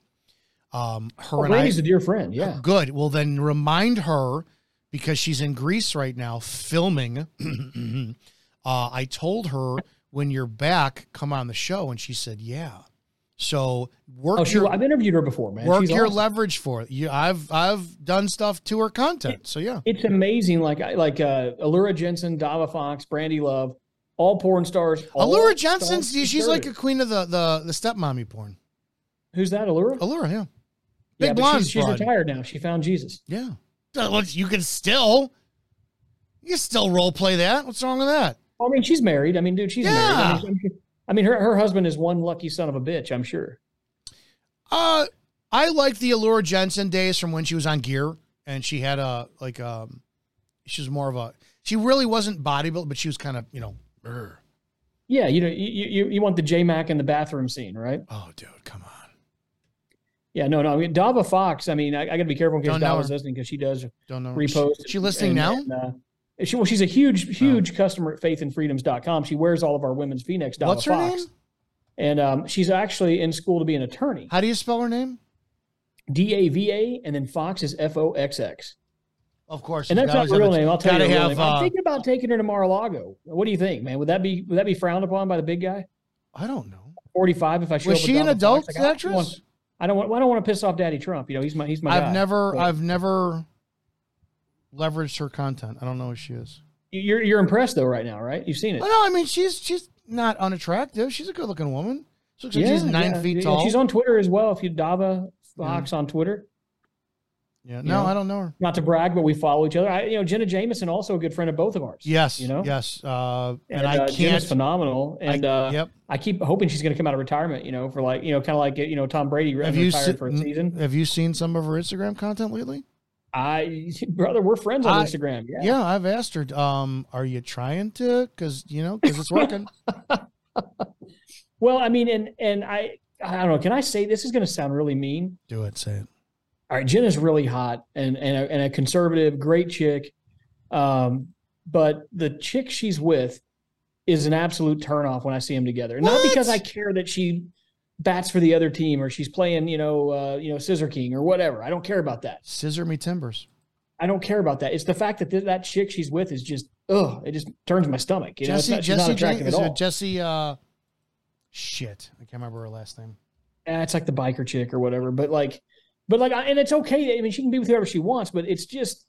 Um, her Oh, and Brandy's I, a dear friend. Yeah. Good. Well, then remind her because she's in Greece right now filming. uh, I told her when you're back, come on the show, and she said, "Yeah." So work Oh, your I've interviewed her before, man. work She's your awesome. leverage for it. You, I've I've done stuff to her content. So yeah, It's amazing. Like I like uh, Alura Jenson, Dava Foxx, Brandy Love, all porn stars. all Alura Jenson, she's like a queen of the the the stepmommy porn. Who's that? Alura. Alura, yeah. yeah, Big but blonde she's, she's retired now. She found Jesus. Yeah. Uh, You can still you can still role play that. What's wrong with that? I mean, she's married. I mean, dude, she's Yeah. married. I mean, I mean, her her husband is one lucky son of a bitch. I'm sure. Uh I like the Alura Jenson days from when she was on Gear and she had a like um she was more of a she really wasn't bodybuilt, but she was kind of, you know. Yeah, you know, you you, you want the J Mac in the bathroom scene, right? Oh, dude, come on. Yeah, no, no. I mean, Dava Foxx. I mean, I, I got to be careful in case Dava's listening because she does Don't know. repost. She, she listening and- now? and, uh, she, well, she's a huge, huge customer at faithandfreedoms.com. She wears all of our women's Phoenix. Dava What's her Foxx. name? And um, she's actually in school to be an attorney. How do you spell her name? D A V A, and then Foxx is F O X X. Of course. And that's not her real name. I'll tell you. real have, name. I'm uh, thinking about taking her to Mar-a-Lago. What do you think, man? Would that be would that be frowned upon by the big guy? I don't know. Forty-five. If I show Was she an adult like, I don't actress? I don't want. I don't want to piss off Daddy Trump. You know, he's my he's my. I've never So- I've never leveraged her content. I don't know who she is. You're you're impressed though right now, right? You've seen it. Well, no, I mean she's she's not unattractive. She's a good looking woman. She looks like she's nine yeah, feet yeah. tall. She's on Twitter as well. If you Dava Foxx on Twitter. Yeah, no, know? I don't know her. Not to brag, but we follow each other. I, you know, Jenna Jameson, also a good friend of both of ours. Yes, you know. yes. Uh, and, And, I uh, can't. Jenna's phenomenal. And I- uh, yep. I keep hoping she's going to come out of retirement. You know, for like you know, kind of like you know Tom Brady Have you retired se- for a season. have you seen some of her Instagram content lately? I brother, we're friends on I- Instagram. Yeah. Yeah, I've asked her. Um, are you trying to? Because you know, because it's working. Well, I mean, and and I I don't know. Can I say this is going to sound really mean? Do it. Say it. All right, Jenna's really hot and and a, and a conservative, great chick. Um, but the chick she's with is an absolute turnoff when I see them together. Not because I care that she bats for the other team or she's playing, you know, uh, you know, Scissor King or whatever. I don't care about that. Scissor me timbers. I don't care about that. It's the fact that th- that chick she's with is just, ugh, it just turns my stomach. You know, it's Jesse. not, she's not Jesse. attractive Is at all. Jesse? Uh, shit, I can't remember her last name. Eh, it's like the biker chick or whatever. But like, but like, and it's okay. I mean, she can be with whoever she wants, but it's just,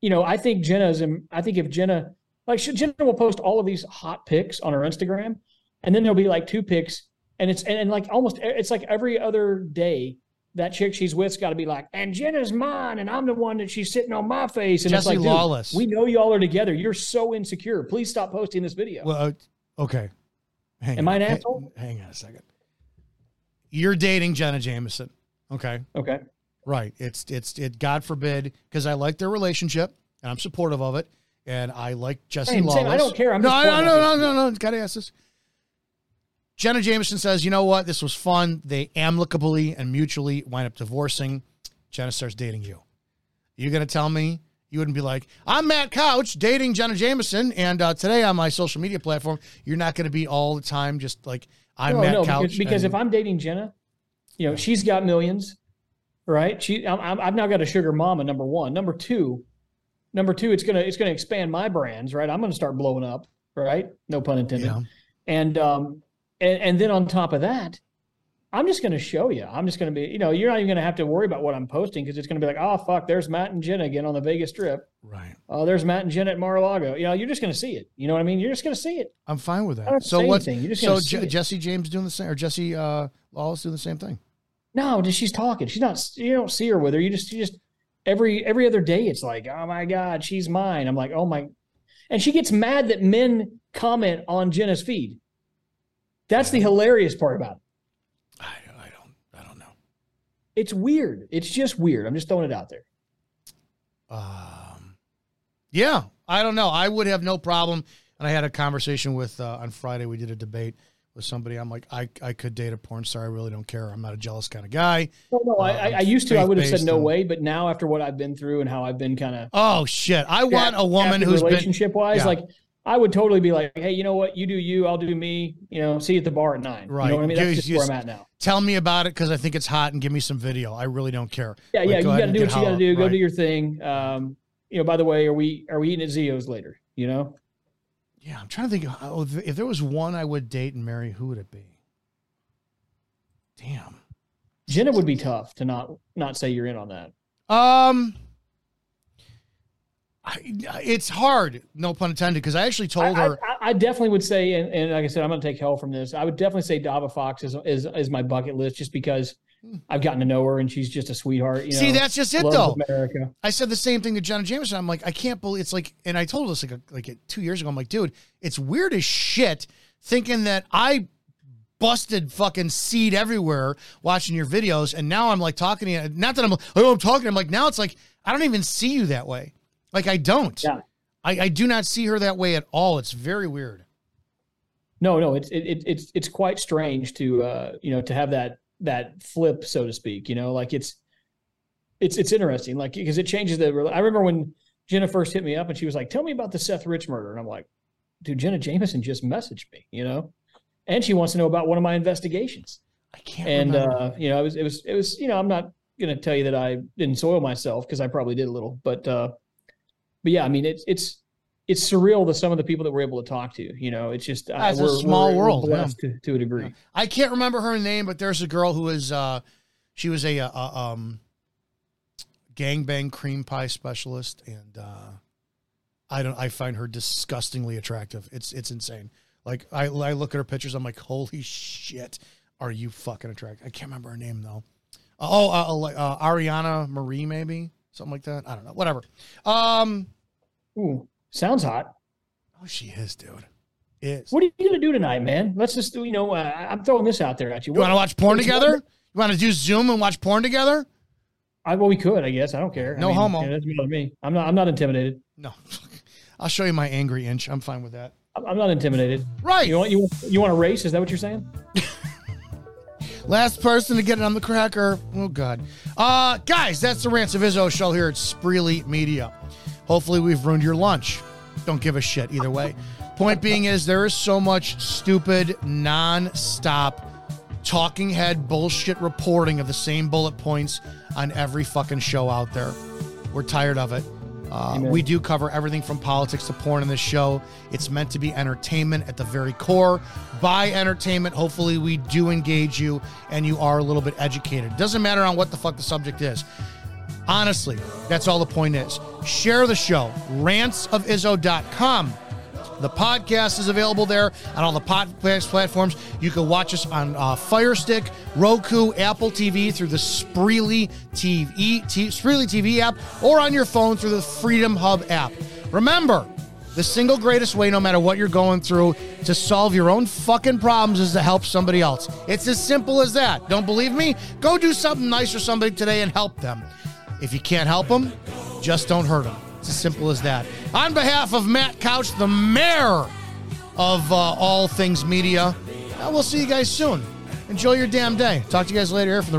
you know, I think Jenna's. I think if Jenna, like, she, Jenna will post all of these hot pics on her Instagram, and then there'll be like two pics, and it's and, and like almost it's like every other day. That chick she's with's got to be like, and Jenna's mine, and I'm the one that she's sitting on my face. And it's like, Lawless. we know y'all are together. You're so insecure. Please stop posting this video. Well, uh, okay. Hang Am on. I an Hang- asshole? Hang on a second. You're dating Jenna Jameson. Okay. Okay. Right. It's it's it. God forbid, because I like their relationship and I'm supportive of it, and I like Jesse Same, Lawless. same. I don't care. I'm no, just no, no, out no, no, no. Gotta ask this. Jenna Jameson says, "You know what? This was fun. They amicably and mutually wind up divorcing. Jenna starts dating you. You're gonna tell me you wouldn't be like, I'm Matt Couch dating Jenna Jameson, and uh, today on my social media platform, you're not gonna be all the time just like I'm no, Matt no, Couch. because, because and- if I'm dating Jenna, you know, she's got millions, right? She, I'm, I've now got a sugar mama. Number one, number two, number two, it's gonna it's gonna expand my brands, right? I'm gonna start blowing up, right? No pun intended. Yeah. And um, and and then on top of that, I'm just gonna show you. I'm just gonna be, you know, you're not even gonna have to worry about what I'm posting because it's gonna be like, oh fuck, there's Matt and Jenna again on the Vegas Strip. Right. Oh, there's Matt and Jenna at Mar-a-Lago. You know, you're just gonna see it. You know what I mean? You're just gonna see it. I'm fine with that. don't have to So what? anything. You're just So gonna see Je- it. Jesse James doing the same, or Jesse uh, Lawless doing the same thing. No, just she's talking. She's not. You don't see her with her. You just, you just every every other day. It's like, oh my god, she's mine. I'm like, oh my, and she gets mad that men comment on Jenna's feed. That's the hilarious part about it. I, I don't, I don't know. It's weird. It's just weird. I'm just throwing it out there. Um, yeah, I don't know. I would have no problem. And I had a conversation with uh, on Friday. We did a debate with somebody. I'm like, I, I could date a porn star. I really don't care. I'm not a jealous kind of guy. Well, no, I, I, I used to. I would have said no and- way, but now after what I've been through and how I've been kind of Oh shit! I want a woman who's been relationship wise, Yeah. like I would totally be like, hey, you know what? You do you, I'll do me. You know, see you at the bar at nine. right. You know what I mean? That's just where I'm at now. Tell me about it because I think it's hot and give me some video. I really don't care. Yeah, Like, yeah. go You got to do what you got to do. Go Right. do your thing. Um, you know, by the way, are we are we eating at Zio's later? You know, Yeah, I'm trying to think. Oh, if there was one I would date and marry, who would it be? Damn. Jenna would be tough to not not say you're in on that. Um, I, it's hard, no pun intended, because I actually told I, her. I, I definitely would say, and, and like I said, I'm going to take hell from this. I would definitely say Dava Foxx is, is is my bucket list, just because I've gotten to know her and she's just a sweetheart. You See, know, that's just it, though. America. I said the same thing to Jenna Jameson. I'm like, I can't believe it's like, and I told this like a, like a, two years ago. I'm like, dude, it's weird as shit thinking that I busted fucking seed everywhere watching your videos, and now I'm like talking to you. Not that I'm like, oh, I'm talking. I'm like, now it's like I don't even see you that way. Like I don't. Yeah. I, I do not see her that way at all. It's very weird. No, no, it's it, it, it's it's quite strange to uh you know to have that that flip so to speak. You know, like it's it's it's interesting, like because it changes the. I remember when Jenna first hit me up and she was like, "Tell me about the Seth Rich murder," and I'm like, "Dude, Jenna Jameson just messaged me," you know, and she wants to know about one of my investigations. I can't. And remember. uh, you know, it was it was it was you know, I'm not gonna tell you that I didn't soil myself because I probably did a little, but uh, but yeah, I mean, it's it's it's surreal to some of the people that we're able to talk to. You know, it's just uh, It's a small world, yeah. to, to a degree. I can't remember her name, but there's a girl who is uh she was a, uh uh um gangbang cream pie specialist and uh I don't I find her disgustingly attractive. It's it's insane. Like I I look at her pictures I'm like holy shit are you fucking attractive. I can't remember her name though. Oh, uh, uh, uh, Ariana Marie maybe, something like that. I don't know. Whatever. Um Ooh, sounds hot. Oh, she is, dude. Is. What are you gonna do tonight, man? Let's just do. You know, uh, I'm throwing this out there at you. You want to watch porn together? You want to do Zoom and watch porn together? I well, we could. I guess I don't care. I No mean, homo. It doesn't bother me. I'm not. I'm not intimidated. No. I'll show you my angry inch. I'm fine with that. I'm not intimidated. Right. You want you you want to race? Is that what you're saying? Last person to get it on the cracker. Oh God. Uh guys, that's the Rants of Izzo show here at Spreely Media. Hopefully we've ruined your lunch. Don't give a shit either way. Point being is there is so much stupid, non-stop talking head bullshit reporting of the same bullet points on every fucking show out there. We're tired of it. Uh, we do cover everything from politics to porn in this show. It's meant to be entertainment at the very core. By entertainment, hopefully, we do engage you and you are a little bit educated. Doesn't matter on what the fuck the subject is. Honestly, that's all the point is. Share the show. Rantsofizzo.com. The podcast is available there on all the podcast platforms. You can watch us on uh, Fire Stick, Roku, Apple TV through the Spreely TV, T- Spreely TV app, or on your phone through the Freedom Hub app. Remember, the single greatest way, no matter what you're going through, to solve your own fucking problems is to help somebody else. It's as simple as that. Don't believe me? Go do something nice for somebody today and help them. If you can't help them, just don't hurt them. It's as simple as that. On behalf of Matt Couch, the mayor of uh, all things media, we'll see you guys soon. Enjoy your damn day. Talk to you guys later here from the